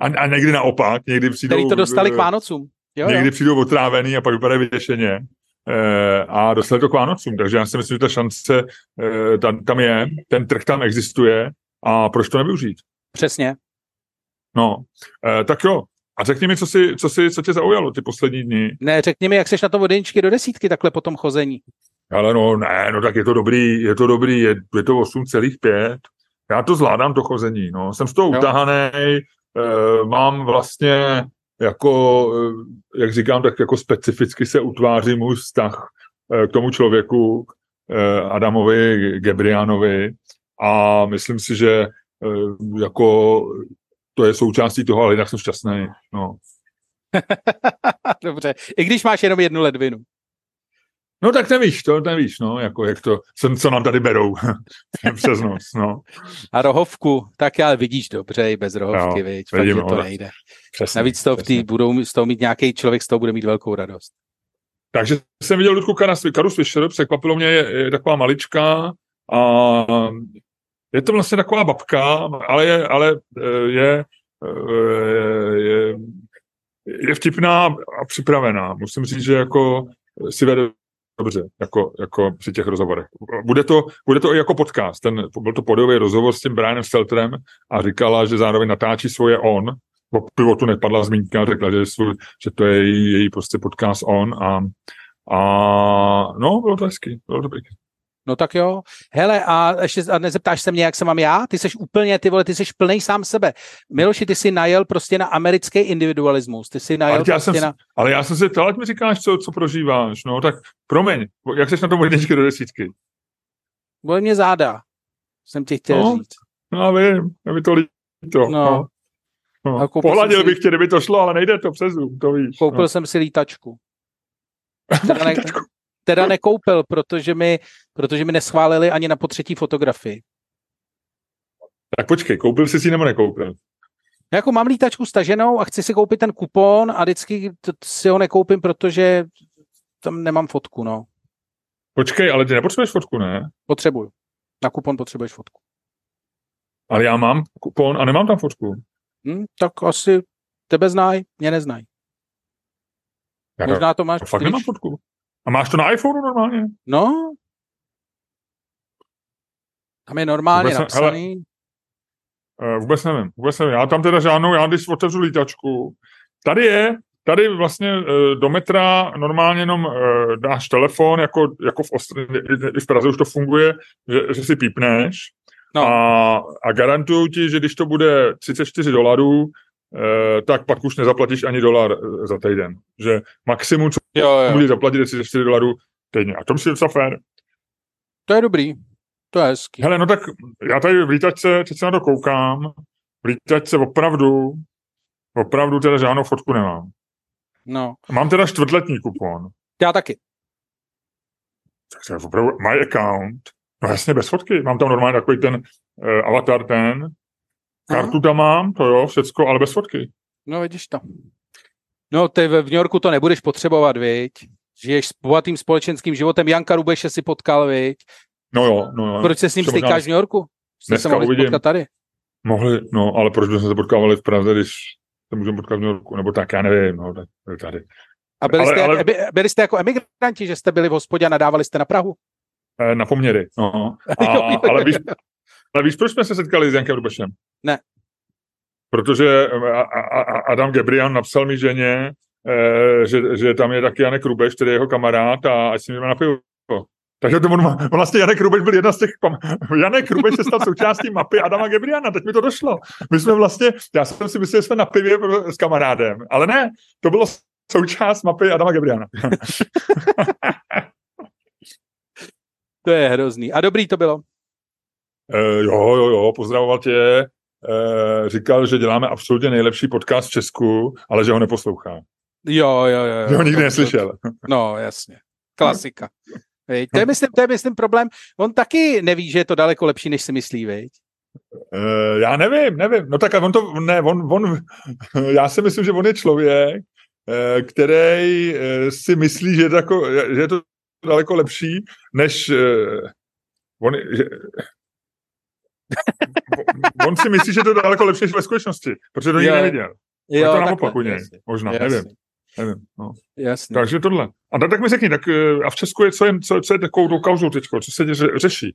a, a někdy naopak, někdy přijdou... Který to dostali k Vánocům. Jo, někdy jo. přijdou otrávený a pak vypadají vyděšeně. Eh, a dostali to k Vánocům, takže já si myslím, že ta šance eh, tam, tam je, ten trh tam existuje a proč to nevyužít? Přesně. No, tak jo, a řekni mi, co, si, co, si, co tě zaujalo ty poslední dny. Ne, řekni mi, jak seš na tom od jedničky do desítky takhle po tom chození. Ale no, ne, no tak je to dobrý, je to dobrý, je, je to 8,5. Já to zvládám, to chození, no. Jsem z toho utahaný, e, mám vlastně jako, e, jak říkám, tak jako specificky se utváří můj vztah e, k tomu člověku, Adamovi Gebrianovi a myslím si, že jako to je součástí toho, ale jinak jsem šťastný. No. Dobře, i když máš jenom jednu ledvinu. No tak nevíš, to nevíš, no, jako jak to, co nám tady berou přes noc, no. A rohovku, tak ale vidíš dobře i bez rohovky, viď, vidím, fakt, to no, nejde. Přesně, Navíc to přesně. budou z toho mít nějaký člověk, z toho bude mít velkou radost. Takže jsem viděl Ludku Karu Fischer, překvapilo mě, je, je taková maličká a je to vlastně taková babka, ale je, ale e, je, e, je, je vtipná a připravená. Musím říct, že jako si vede dobře, jako, jako při těch rozhovorech. Bude to, bude to i jako podcast. Ten, byl to podový rozhovor s tím Brianem Stelterem a říkala, že zároveň natáčí svoje on. O pivotu nepadla zmínka, řekla, že, svůj, že to je její, její prostě podcast on a, a no, bylo to hezký, bylo to pěkný. No tak jo. Hele, a ještě a nezeptáš se mě, jak se mám já? Ty jsi úplně, ty vole, ty jsi plný sám sebe. Miloši, ty jsi najel prostě na americký individualismus. Ty jsi najel ale, já prostě jsem, na... ale já jsem si ptal, mi říkáš, co, co prožíváš. No tak promiň, jak jsi na tom jedničky do desítky? Boli mě záda, jsem ti chtěl no, říct. No a vím, mi to líto. No. no. no. Pohladil si... bych tě, kdyby to šlo, ale nejde to přes Zoom, to víš. Koupil no. jsem si lítačku. Teda, ne, teda nekoupil, protože mi, protože mi neschválili ani na potřetí fotografii. Tak počkej, koupil jsi si nebo nekoupil? Jako mám lítačku staženou a chci si koupit ten kupon a vždycky si ho nekoupím, protože tam nemám fotku, no. Počkej, ale ty nepotřebuješ fotku, ne? Potřebuju. Na kupon potřebuješ fotku. Ale já mám kupon a nemám tam fotku. Hm, tak asi tebe znají, mě neznají. Možná to máš... Fakt když... nemám fotku. A máš to na iPhoneu normálně? No. Tam je normálně vůbec napsaný. Hele, uh, vůbec nevím, vůbec nevím. Já tam teda žádnou, já když otevřu lítačku, tady je, tady vlastně uh, do metra normálně jenom uh, dáš telefon, jako, jako v, Ostr- v Praze už to funguje, že, že si pípneš no. a, a garantuju ti, že když to bude 34 dolarů, Eh, tak pak už nezaplatíš ani dolar eh, za týden. Že maximum, co jo, jo. můžeš zaplatit, je 34 dolarů týdně. A to myslím, že fér. To je dobrý. To je hezký. Hele, no tak já tady v lítačce, teď se na to koukám, v lítačce opravdu, opravdu teda žádnou fotku nemám. No. Mám teda čtvrtletní kupon. Já taky. Tak to je opravdu my account. No jasně, bez fotky. Mám tam normálně takový ten uh, avatar ten, Kartu tam mám, to jo, všecko, ale bez fotky. No vidíš to. No ty v New Yorku to nebudeš potřebovat, viď? Žiješ s bohatým společenským životem. Janka Rubeše si potkal, viď? No jo, no jo. Proč se s ním stýkáš v New Yorku? Jste se mohli uvidím. potkat tady. Mohli, no, ale proč bychom se potkávali v Praze, když se můžeme potkat v New Yorku? Nebo tak, já nevím, no, tak tady. A byli, ale, jste, ale... byli jste jako emigranti, že jste byli v hospodě a nadávali jste na Prahu? Eh, na poměry, no. A, ale víš, ale víš, proč jsme se setkali s Jankem Rubešem? Ne. Protože Adam Gebrian napsal mi ženě, eh, že, že tam je taky Janek Rubeš, který je jeho kamarád a ať si jdeme na pivo. Takže to on, vlastně Janek Rubeš byl jedna z těch, Janek Rubeš se stal součástí mapy Adama Gebriana, teď mi to došlo. My jsme vlastně, já jsem si myslel, že jsme na pivě s kamarádem, ale ne, to bylo součást mapy Adama Gebriana. to je hrozný. A dobrý to bylo. E, jo, jo, jo, pozdravoval tě. E, říkal, že děláme absolutně nejlepší podcast v Česku, ale že ho neposlouchá. Jo, jo, jo. jo. Že ho nikdy neslyšel. No, jasně. Klasika. Veď, to, je, myslím, to je, myslím, problém. On taky neví, že je to daleko lepší, než si myslí, veď? Uh, já nevím, nevím. No tak on to, ne, on, on, já si myslím, že on je člověk, uh, který uh, si myslí, že je, to, jako, že je to daleko lepší, než on, že, on si myslí, že to je daleko lepší než ve skutečnosti, protože to nikdy neviděl. Jo, je to naopak u něj, možná, jasný. nevím. Nevím, no. Jasně. Takže tohle. A tak, tak mi řekni, tak eh, a v Česku je, co je, co, co je takovou tou kauzou teď, co se ře, řeší?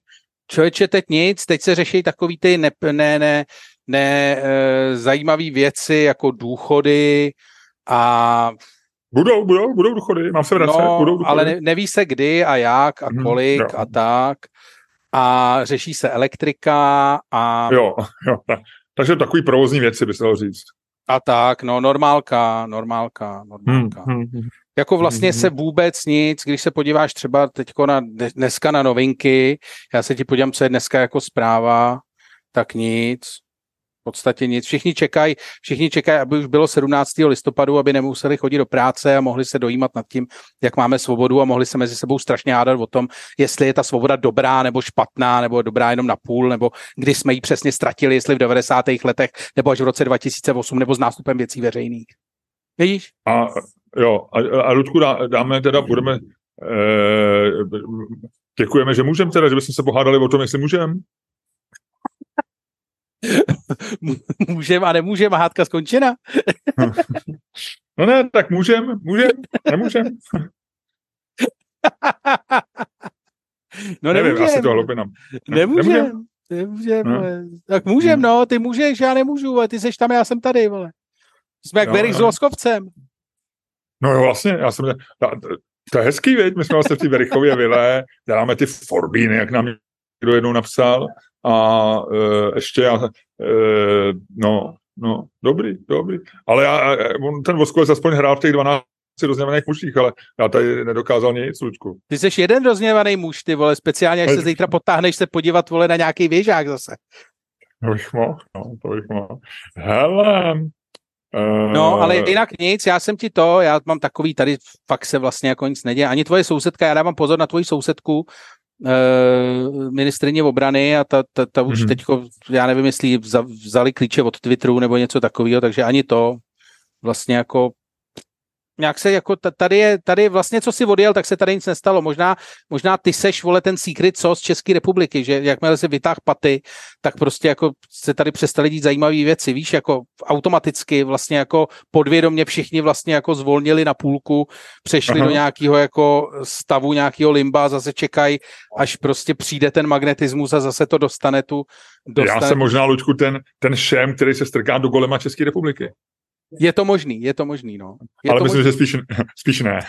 Člověče, teď nic, teď se řeší takový ty ne, ne, ne, ne e, zajímavé věci, jako důchody a Budou, budou, budou důchody, mám se vracet, no, budou důchody. ale ne, neví se kdy a jak a mhm, kolik hmm, a tak a řeší se elektrika a... Jo, jo. Takže takový provozní věci by se dalo říct. A tak, no normálka, normálka, normálka. Hmm, hmm, hmm. Jako vlastně hmm, se hmm. vůbec nic, když se podíváš třeba teďko na dneska na novinky, já se ti podívám, co je dneska jako zpráva, Tak nic. V podstatě nic. Všichni čekají, všichni čekají, aby už bylo 17. listopadu, aby nemuseli chodit do práce a mohli se dojímat nad tím, jak máme svobodu a mohli se mezi sebou strašně hádat o tom, jestli je ta svoboda dobrá nebo špatná, nebo dobrá jenom na půl, nebo kdy jsme ji přesně ztratili, jestli v 90. letech, nebo až v roce 2008, nebo s nástupem věcí veřejných. Vidíš? A jo, a, a Ludku dá, dáme teda, budeme, eh, děkujeme, že můžeme teda, že bychom se pohádali o tom, jestli můžeme. můžem a nemůžem a hádka skončena. no ne, tak můžem, můžem, nemůžem. no Nevím, asi to hlupinám. Nemůžem. nemůžem. Nemůžem, no. Tak můžem, no, ty můžeš, já nemůžu, ale ty seš tam, já jsem tady, vole. Jsme jak Berich s Loskovcem. No jo, vlastně, já jsem, to je hezký, věď, my jsme vlastně v té Verichově vile, děláme ty forbíny, jak nám někdo jednou napsal, a e, ještě já, e, no, no, dobrý, dobrý. Ale já, e, on, ten Voskovec aspoň hrál v těch 12 rozněvaných mužích, ale já tady nedokázal nic, Lučku. Ty jsi jeden rozněvaný muž, ty vole, speciálně, až se zítra potáhneš se podívat, vole, na nějaký věžák zase. To bych mohl, no, to bych mohl. Hele, No, ale jinak nic, já jsem ti to, já mám takový, tady fakt se vlastně jako nic neděje. Ani tvoje sousedka, já dávám pozor na tvoji sousedku, ministrině obrany a ta, ta, ta už mm-hmm. teďko, já nevím, jestli vzali klíče od Twitteru nebo něco takového, takže ani to vlastně jako nějak se jako tady je, tady vlastně co si odjel, tak se tady nic nestalo. Možná, možná ty seš, vole, ten secret co z České republiky, že jakmile se vytáh paty, tak prostě jako se tady přestali dít zajímavé věci. Víš, jako automaticky vlastně jako podvědomě všichni vlastně jako zvolnili na půlku, přešli Aha. do nějakého jako stavu, nějakého limba, zase čekají, až prostě přijde ten magnetismus a zase to dostane tu. Dostane... Já jsem možná, Lučku, ten, ten šém, který se strká do golema České republiky. Je to možný, je to možný, no. Je Ale to myslím, možný. že spíš, spíš ne.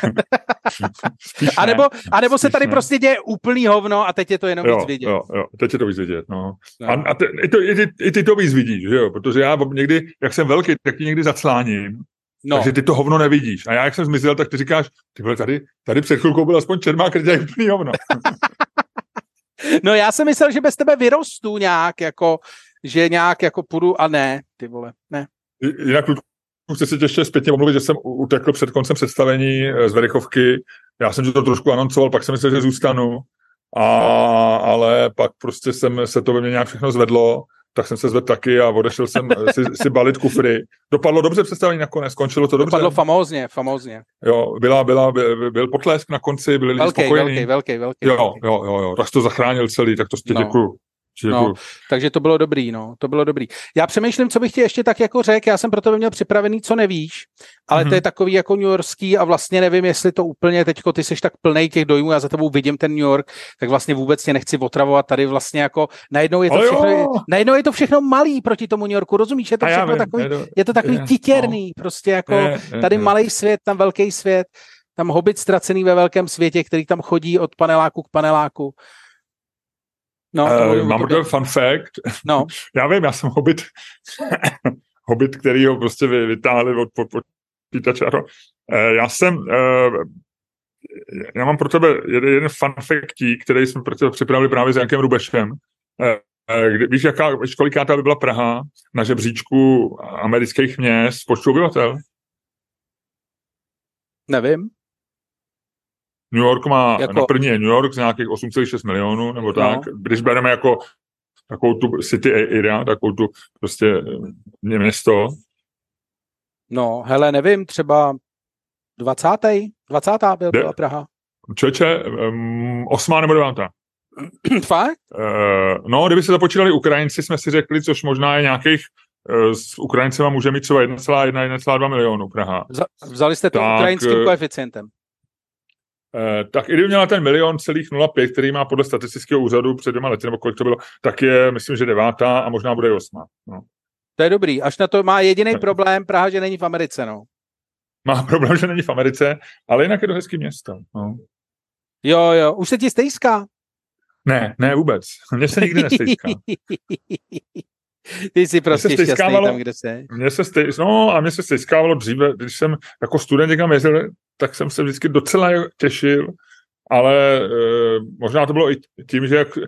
spíš a, nebo, a nebo se tady ne. prostě děje úplný hovno a teď je to jenom jo, víc vidět. Jo, jo, teď je to víc vidět, no. no. A, a te, i, to, i, ty, i ty to víc vidíš, že jo, protože já někdy, jak jsem velký, tak ti někdy zacláním, No. Takže ty to hovno nevidíš. A já, jak jsem zmizel, tak ty říkáš, ty vole, tady, tady před chvilkou byl aspoň čermák, který je úplný hovno. no já jsem myslel, že bez tebe vyrostu nějak, jako, že nějak jako půjdu a ne, ty vole, ne. Jinak, chci si ještě zpětně omluvit, že jsem utekl před koncem představení eh, z Verichovky. Já jsem to trošku anoncoval, pak jsem myslel, že zůstanu, a, ale pak prostě jsem, se to ve mně nějak všechno zvedlo, tak jsem se zvedl taky a odešel jsem eh, si, si balit kufry. Dopadlo dobře představení nakonec, skončilo to dobře. Dopadlo famózně, famózně. Jo, byla, byla, byl, byl potlesk na konci, byli velký, spokojení. Velký, velký, velký. Jo, jo, jo, jo, tak to zachránil celý, tak to ti no. děkuju. No, takže to bylo dobrý, no, to bylo dobrý. Já přemýšlím, co bych ti ještě tak jako řekl, já jsem pro tebe měl připravený, co nevíš, ale mm-hmm. to je mhm. takový jako New Yorkský a vlastně nevím, jestli to úplně teďko ty jsi tak plný těch dojmů, já za tebou vidím ten New York, tak vlastně vůbec tě nechci otravovat tady vlastně jako najednou je to, všechno, najednou je to všechno malý proti tomu New Yorku, rozumíš, je to všechno vím, takový, je to, je to takový je, titěrný, no. prostě jako je, je, tady je. malý svět, tam velký svět, tam hobit ztracený ve velkém světě, který tam chodí od paneláku k paneláku. No, uh, mám takový fun fact. No. já vím, já jsem hobit, hobit, který ho prostě vytáhli od, počítače. Uh, já jsem, uh, já mám pro tebe jeden, jeden fun factík, který jsme pro tebe připravili právě s Jankem Rubešem. Uh, kdy, víš, jaká, kolikátá by byla Praha na žebříčku amerických měst počtu obyvatel? Nevím. New York má, jako... na první je New York z nějakých 8,6 milionů, nebo tak. No. Když bereme jako takovou tu city area, takovou tu prostě eh, město. No, hele, nevím, třeba 20. 20. byl, byla Praha. Čeče, um, osmá nebo devátá. Fakt? Uh, no, kdyby se započítali Ukrajinci, jsme si řekli, což možná je nějakých uh, s Ukrajincema může mít třeba 1,1-1,2 milionů Praha. Vzali jste to tak, ukrajinským koeficientem. Eh, tak i kdyby měla ten milion celých 0,5, který má podle statistického úřadu před dvěma lety, nebo kolik to bylo, tak je, myslím, že devátá a možná bude i osmá. No. To je dobrý. Až na to má jediný problém Praha, že není v Americe, no. Má problém, že není v Americe, ale jinak je to hezký město. No. Jo, jo. Už se ti stejská? Ne, ne vůbec. Mně se nikdy nestejská. Ty jsi prostě šťastný tam, kde jsi. Mně se stej, no a mně se stejskávalo dříve, když jsem jako student někam jezdil, tak jsem se vždycky docela těšil, ale e, možná to bylo i tím, že jak,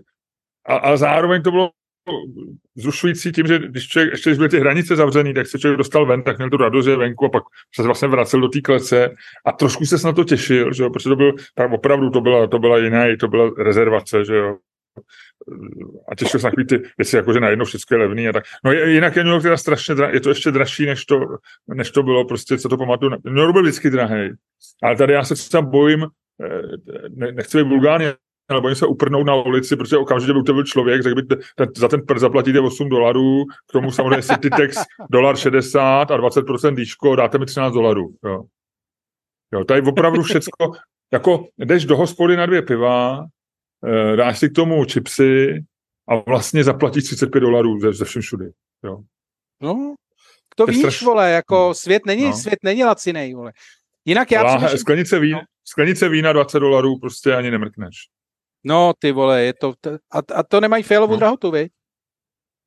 a, a zároveň to bylo zrušující tím, že když člověk, ještě když byly ty hranice zavřený, tak se člověk dostal ven, tak měl tu radost, že venku a pak se vlastně vracel do té klece. A trošku se na to těšil, že jo, protože to byl, tak opravdu to byla, to byla jiná, to byla rezervace, že jo, a těšil se na ty věci, jako že najednou všechno je levný a tak. No jinak je New York teda strašně drahý, je to ještě dražší, než to, než to bylo, prostě, co to pamatuju. New York byl vždycky drahý, ale tady já se třeba bojím, eh, ne, nechci být vulgárně, ale bojím se uprnout na ulici, protože okamžitě by to byl člověk, tak by te, ten, za ten prd zaplatíte 8 dolarů, k tomu samozřejmě Citytex dolar 60 a 20% díško, dáte mi 13 dolarů. Jo. jo, tady opravdu všecko, jako jdeš do hospody na dvě piva, dáš si k tomu čipsy a vlastně zaplatíš 35 dolarů ze, ze všem všudy. Jo. No, to, to víš, straš... vole, jako svět není, no. svět není lacinej, vole. Jinak já Láhe, přemýšlím... sklenice, vína, no. sklenice vína 20 dolarů prostě ani nemrkneš. No, ty vole, je to, a, a to nemají failovou no. drahotu, viď?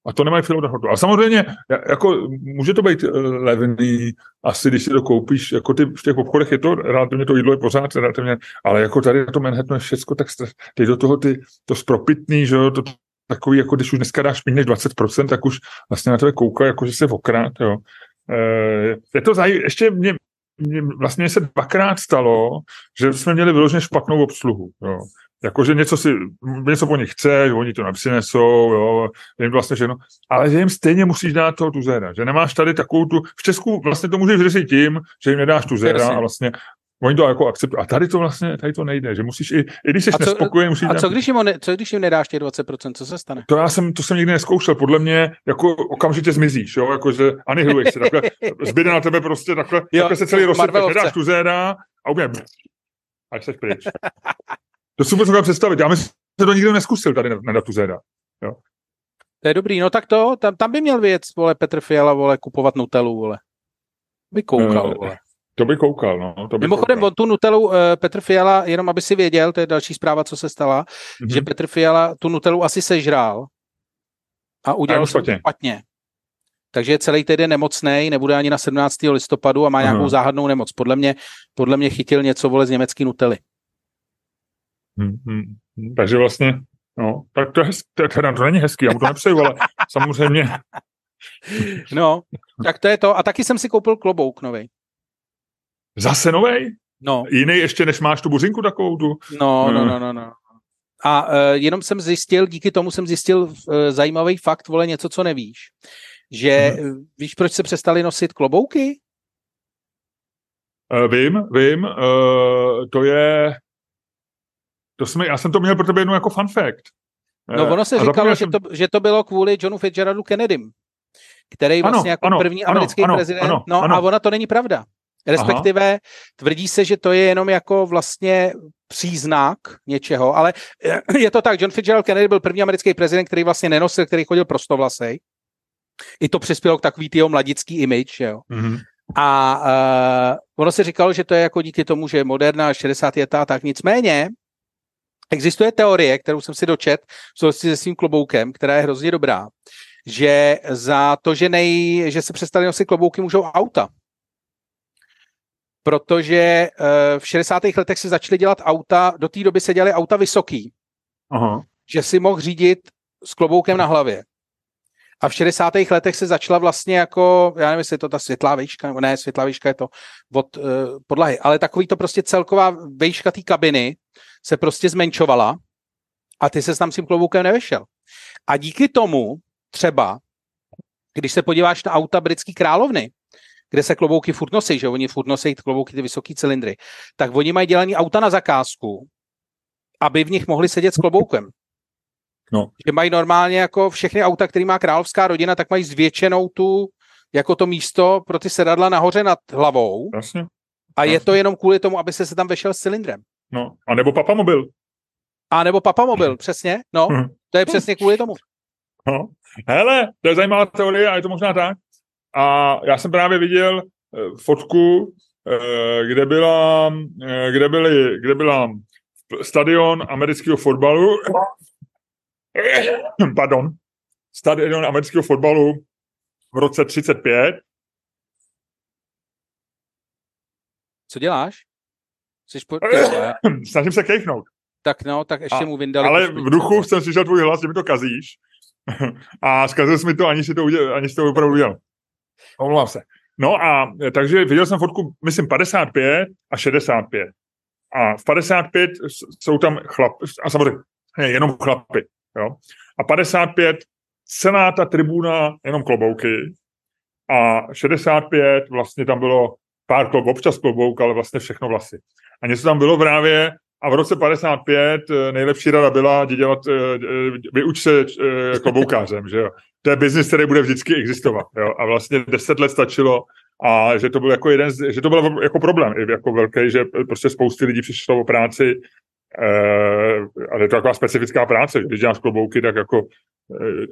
A to nemají filovou hodnotu. A samozřejmě, jako může to být eh, levný, asi když si to koupíš, jako ty, v těch obchodech je to, relativně to jídlo je pořád relativně, ale jako tady to Manhattan je všecko tak ty do toho ty, to spropitný, že jo, to takový, jako když už dneska dáš méně než 20%, tak už vlastně na to je kouká, jako že se okrát, jo. E, je to zajímavé, ještě mě, mě, vlastně se dvakrát stalo, že jsme měli vyloženě špatnou obsluhu, jo jakože něco si, něco po nich chce, že oni to nepřinesou, jo, jim vlastně všechno, ale že jim stejně musíš dát toho tuzéra, že nemáš tady takovou tu, v Česku vlastně to můžeš řešit tím, že jim nedáš tuzéra a vlastně Oni to jako akceptují. A tady to vlastně, tady to nejde, že musíš i, i když jsi nespokojený, musíš... A co, když jim, ne, co když jim nedáš těch 20%, co se stane? To já jsem, to jsem nikdy neskoušel, podle mě jako okamžitě zmizíš, jo, jako že anihiluješ se, takhle zbyde na tebe prostě takhle, jo, takhle se celý rozsypeš, nedáš tu zéra a úplně, a jsi pryč. To si vůbec představit. Já myslím, že to nikdo neskusil tady na, na datu Zeda. Jo. To je dobrý, no tak to, tam, tam by měl věc, vole, Petr Fiala, vole, kupovat Nutelu, vole. By koukal, vole. To by koukal, no. To by Mimochodem, koukal. on tu Nutelu, uh, Petr Fiala, jenom aby si věděl, to je další zpráva, co se stala, mm-hmm. že Petr Fiala tu Nutelu asi sežrál a udělal to špatně. Takže je celý týden nemocný, nebude ani na 17. listopadu a má nějakou Aha. záhadnou nemoc. Podle mě, podle mě chytil něco, vole, z německý Nutely. Hmm, hmm, hmm. Takže vlastně, no, tak to, je hezky, to, teda, to není hezký, já mu to nepřeju, ale samozřejmě. No, tak to je to. A taky jsem si koupil klobouk nový. Zase nový? No. Jiný ještě, než máš tu buřinku takovou tu? No, no, no, no, no. A uh, jenom jsem zjistil, díky tomu jsem zjistil uh, zajímavý fakt, vole, něco, co nevíš. Že hmm. víš, proč se přestali nosit klobouky? Uh, vím, vím. Uh, to je to jsme, já jsem to měl pro tebe jednou jako fun fact. No ono se a říkalo, že, to, že to bylo kvůli Johnu Fitzgeraldu Kennedym, který vlastně ano, jako ano, první ano, americký ano, prezident, ano, no ano. a ona to není pravda. Respektive Aha. tvrdí se, že to je jenom jako vlastně příznak něčeho, ale je to tak, John Fitzgerald Kennedy byl první americký prezident, který vlastně nenosil, který chodil prostovlasej. I to přispělo k takový tyho mladický image, jo. Mm-hmm. A uh, ono se říkalo, že to je jako díky tomu, že je moderná, 60 je ta, tak nicméně Existuje teorie, kterou jsem si dočet v souvislosti se svým kloboukem, která je hrozně dobrá, že za to, že, nej, že se přestali nosit klobouky, můžou auta. Protože eh, v 60. letech se začaly dělat auta, do té doby se dělaly auta vysoký. Aha. Že si mohl řídit s kloboukem na hlavě. A v 60. letech se začala vlastně jako, já nevím, jestli je to ta světlá výška, nebo ne, světlá výška je to od uh, podlahy, ale takový to prostě celková výška té kabiny se prostě zmenšovala a ty se tam s tím kloboukem nevešel. A díky tomu třeba, když se podíváš na auta britský královny, kde se klobouky furt nosí, že oni furt nosí ty klobouky, ty vysoké cylindry, tak oni mají dělaný auta na zakázku, aby v nich mohli sedět s kloboukem. No. Že mají normálně jako všechny auta, které má královská rodina, tak mají zvětšenou tu, jako to místo pro ty sedadla nahoře nad hlavou. Jasně. A Jasně. je to jenom kvůli tomu, aby se se tam vešel s cylindrem. No, a nebo papamobil. A nebo papamobil, přesně, no. Hm. To je přesně kvůli tomu. No. Hele, to je zajímavá teorie a je to možná tak. A já jsem právě viděl uh, fotku, uh, kde byla, uh, kde byly, kde byla stadion amerického fotbalu pardon, stadion amerického fotbalu v roce 35. Co děláš? Jsi po... Snažím se kejchnout. Tak no, tak ještě A, mu vyndali. Ale v duchu jsem slyšel tvůj hlas, že mi to kazíš. a zkazil jsi mi to, ani si to, udělal, ani si to opravdu udělal. Omlouvám se. No a takže viděl jsem fotku, myslím, 55 a 65. A v 55 jsou tam chlapy, a samozřejmě ne, jenom chlapy. Jo? A 55 celá ta tribuna jenom klobouky a 65 vlastně tam bylo pár klobouk, občas klobouk, ale vlastně všechno vlasy. A něco tam bylo právě a v roce 55 eh, nejlepší rada byla dělat, eh, eh, vyuč se kloboukářem, že jo. To je biznis, který bude vždycky existovat, jo. A vlastně 10 let stačilo a že to byl jako jeden, z, že to byl jako problém, jako velký, že prostě spousty lidí přišlo o práci a je to taková specifická práce, když děláš klobouky, tak jako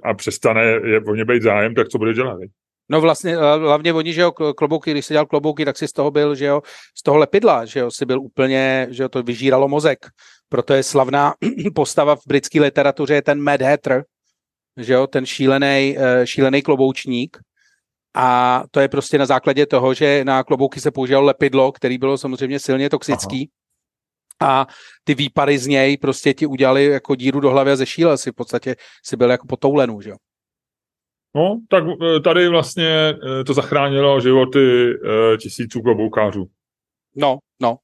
a přestane je o ně být zájem, tak co bude dělat? Viď? No vlastně hlavně oni, že jo, klobouky, když si dělal klobouky, tak si z toho byl, že jo, z toho lepidla, že jo, si byl úplně, že jo, to vyžíralo mozek. Proto je slavná postava v britské literatuře je ten Mad Hatter, že jo, ten šílený, eh, šílený kloboučník. A to je prostě na základě toho, že na klobouky se používalo lepidlo, který bylo samozřejmě silně toxický. Aha. A ty výpary z něj prostě ti udělali jako díru do hlavy a zešílel si v podstatě si byl jako potoulenou, že jo. No, tak eh, tady vlastně eh, to zachránilo životy eh, tisíců kloboukářů. No, no.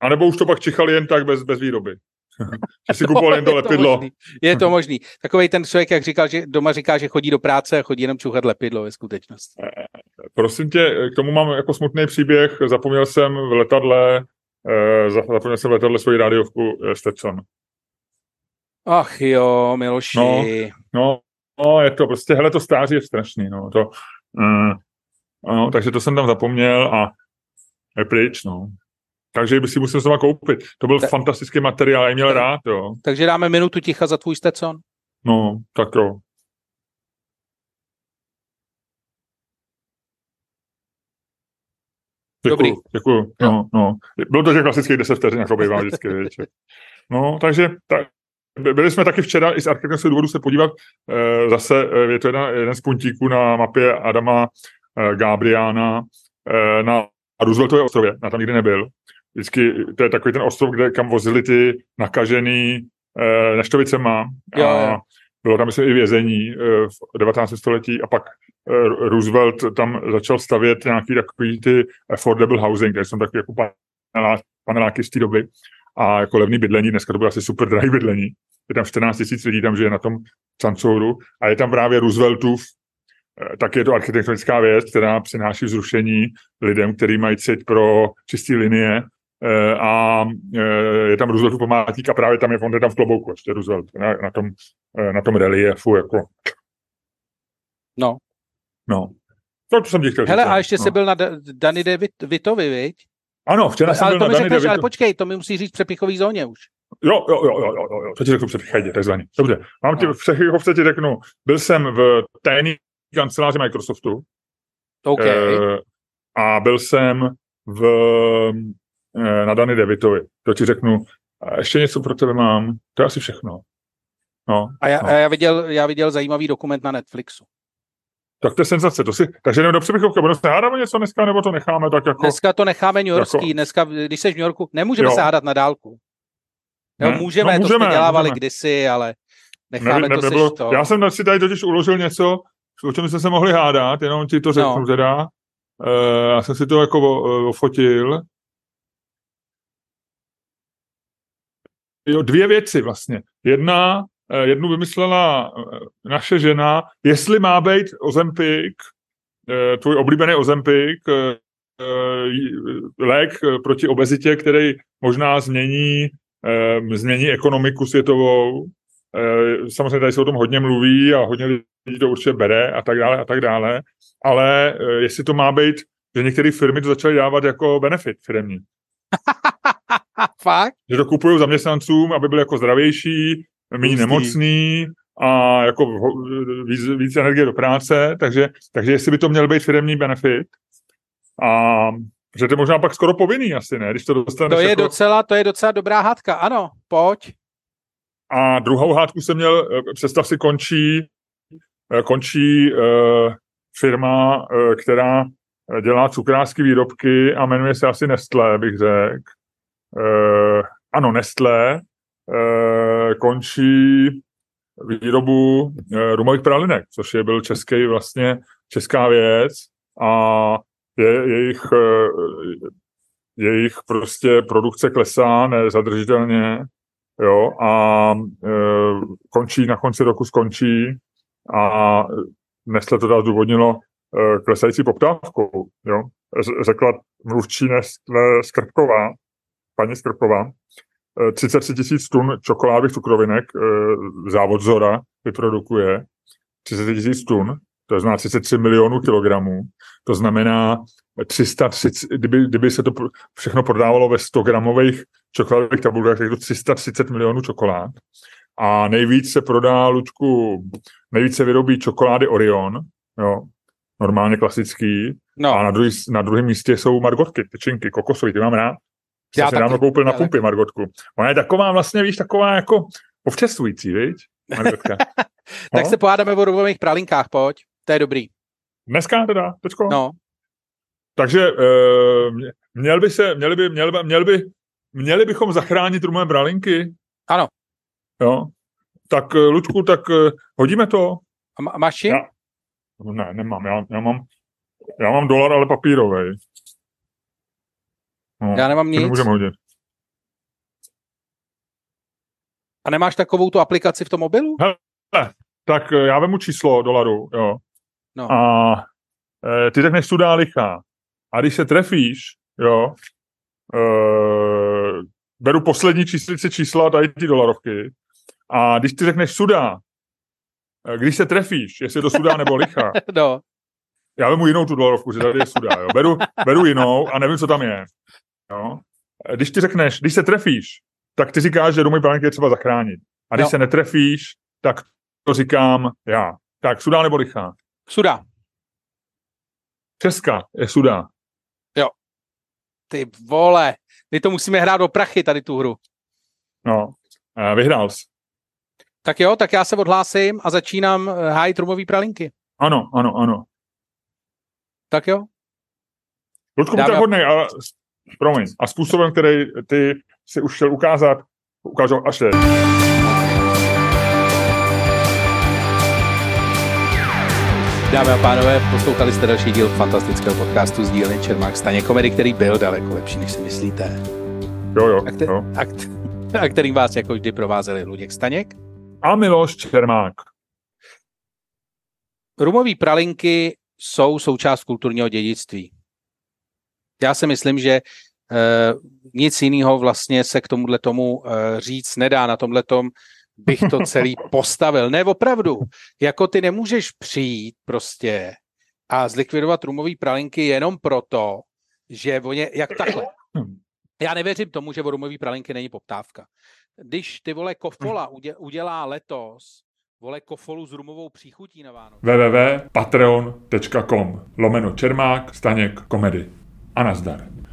A nebo už to pak čichali jen tak bez, bez výroby. že si kupoval jen to lepidlo. Možný. Je to možný. Takový ten člověk, jak říkal, že doma říká, že chodí do práce a chodí jenom čuchat lepidlo ve skutečnosti. Prosím tě, k tomu mám jako smutný příběh. Zapomněl jsem v letadle, zapomněl jsem v letadle svoji rádiovku Stetson. Ach jo, Miloši. No, no, No, je to prostě, hele, to stáří je strašný, no, to, mm, no, takže to jsem tam zapomněl a je pryč, no. Takže by si musel znovu koupit. To byl Ta... fantastický materiál, já měl Ta... rád, jo. Takže dáme minutu ticha za tvůj Stetson? No, tak jo. Děkuju, Dobrý. děkuju. No, no. Bylo to, že klasických 10 vteřin, jako bývá vždycky. No, takže tak, byli jsme taky včera i z architektonického důvodu se podívat e, zase, je to jeden, jeden z puntíků na mapě Adama e, Gabriána na Rooseveltově ostrově, na tam nikdy nebyl. Vždycky, to je takový ten ostrov, kde kam vozili ty nakažený e, neštovicema. Jo, a bylo tam, myslím, i vězení v 19. století a pak Roosevelt tam začal stavět nějaký takový ty affordable housing, kde jsem taky jako paneláky z té doby a jako levný bydlení, dneska to bude asi super drahý bydlení. Je tam 14 tisíc lidí, tam žije na tom Sancouru a je tam právě Rooseveltův, eh, tak je to architektonická věc, která přináší vzrušení lidem, kteří mají cít pro čisté linie eh, a eh, je tam Rooseveltův památník a právě tam je, on je tam v klobouku, ještě Roosevelt, na, na, tom, na tom reliefu, jako. No. No. To, to jsem ti chtěl Hele, říct, a ještě no. jsi byl na Dani De Vitovi, viď? Ano, včera jsem ale byl to mi řekneš, ale počkej, to mi musí říct v přepichový zóně už. Jo, jo, jo, jo, jo, jo, to ti řeknu přepichový, takzvaný. Dobře, mám ti v přepichovce ti řeknu, byl jsem v tajný kanceláři Microsoftu. OK. E, a byl jsem v, e, na Dany Devitovi. To ti řeknu. A ještě něco pro tebe mám. To je asi všechno. No, a já, no. a já, viděl, já viděl zajímavý dokument na Netflixu. Tak to je senzace. To si, takže jdeme do přebychovky. Budeme se hádat něco dneska, nebo to necháme tak jako... Dneska to necháme New Yorkský. Jako... Dneska, když jsi v New Yorku, nemůžeme jo. se hádat na dálku. Jo, ne? můžeme, no, můžeme, to jsme dělávali můžeme. kdysi, ale necháme ne, ne, to nebylo, to. Já jsem si tady totiž uložil něco, o čem jsme se mohli hádat, jenom ti to řeknu no. teda. Uh, já jsem si to jako ofotil. Jo, dvě věci vlastně. Jedna, jednu vymyslela eh, naše žena, jestli má být Ozempik, eh, tvůj oblíbený Ozempik, lék proti obezitě, který možná změní, změní ekonomiku světovou. Samozřejmě tady se o tom hodně mluví a hodně lidí to určitě bere a tak dále a tak dále, ale jestli to má být, že některé firmy to začaly dávat jako benefit firmní. Fakt? Že to kupují zaměstnancům, aby byli jako zdravější, méně nemocný a jako víc, víc energie do práce, takže, takže jestli by to měl být firmní benefit a že to je možná pak skoro povinný asi, ne? Když to dostaneš to je, jako... docela, to je docela dobrá hádka, ano, pojď. A druhou hádku jsem měl, eh, představ si, končí, eh, končí uh, firma, uh, která dělá cukrářské výrobky a jmenuje se asi Nestlé, bych řekl. Uh, ano, Nestlé, končí výrobu uh, rumových pralinek, což je byl český vlastně česká věc a je, jejich, uh, jejich prostě produkce klesá nezadržitelně jo, a končí, na konci roku skončí a dnes to teda zdůvodnilo klesající poptávkou, jo. Řekla mluvčí Nestlé Skrpková, paní Skrpková, 33 tisíc tun čokoládových cukrovinek závod Zora vyprodukuje 30 tisíc tun, to znamená 33 milionů kilogramů, to znamená 330, kdyby, kdyby se to všechno prodávalo ve 100 gramových čokoládových tabulkách, tak je to 330 milionů čokolád. A nejvíc se prodá, Lučku, nejvíc se vyrobí čokolády Orion, jo, normálně klasický, no. a na, druhý, na druhém místě jsou margotky, tyčinky, kokosový, ty mám rád. Já jsem dávno koupil na pumpy Margotku. Ona je taková vlastně, víš, taková jako povčesující, víš? Margotka. tak no? se pohádáme o rubových pralinkách, pojď. To je dobrý. Dneska teda, teďko? No. Takže uh, měl by se, měli by, měli by, měli by, měli bychom zachránit rumové pralinky? Ano. Jo. Tak, uh, Lučku, tak uh, hodíme to. A máš? Já, ne, nemám. Já, já mám já mám dolar, ale papírový. No, já nemám nic. Můžeme hodit. A nemáš takovou tu aplikaci v tom mobilu? Hele, tak eh, já vemu číslo dolaru, jo. No. A e, ty řekneš sudá lichá. A když se trefíš, jo, e, beru poslední číslici čísla, tady ty dolarovky, a když ty řekneš sudá, když se trefíš, jestli je to sudá nebo lichá, no. já vemu jinou tu dolarovku, že tady je sudá, jo. Beru, beru jinou a nevím, co tam je. Jo. Když ty řekneš, když se trefíš, tak ty říkáš, že domy banky je třeba zachránit. A když no. se netrefíš, tak to říkám já. Tak sudá nebo lichá? Sudá. Česká je sudá. Jo. Ty vole, my to musíme hrát do prachy, tady tu hru. No, vyhrál jsi. Tak jo, tak já se odhlásím a začínám eh, hájit rumový pralinky. Ano, ano, ano. Tak jo. Ludku, buďte hodnej, a, promiň, a způsobem, který ty si už chtěl ukázat, ukážu až teď. Dámy a pánové, poslouchali jste další díl fantastického podcastu z dílny Čermák Staně komedy, který byl daleko lepší, než si myslíte. Jo, jo. A, kte- jo. A, k- a kterým vás jako vždy provázeli Luděk Staněk. A Miloš Čermák. Rumové pralinky jsou součást kulturního dědictví. Já si myslím, že uh, nic jiného vlastně se k tomuhle tomu uh, říct nedá. Na tomhle tom bych to celý postavil. Ne, opravdu. Jako ty nemůžeš přijít prostě a zlikvidovat rumový pralinky jenom proto, že oni, jak takhle. Já nevěřím tomu, že o rumový pralinky není poptávka. Když ty vole Kofola udělá letos vole kofolu s rumovou příchutí na Vánoce. www.patreon.com lomeno Čermák, Staněk, komedy. A nazdar.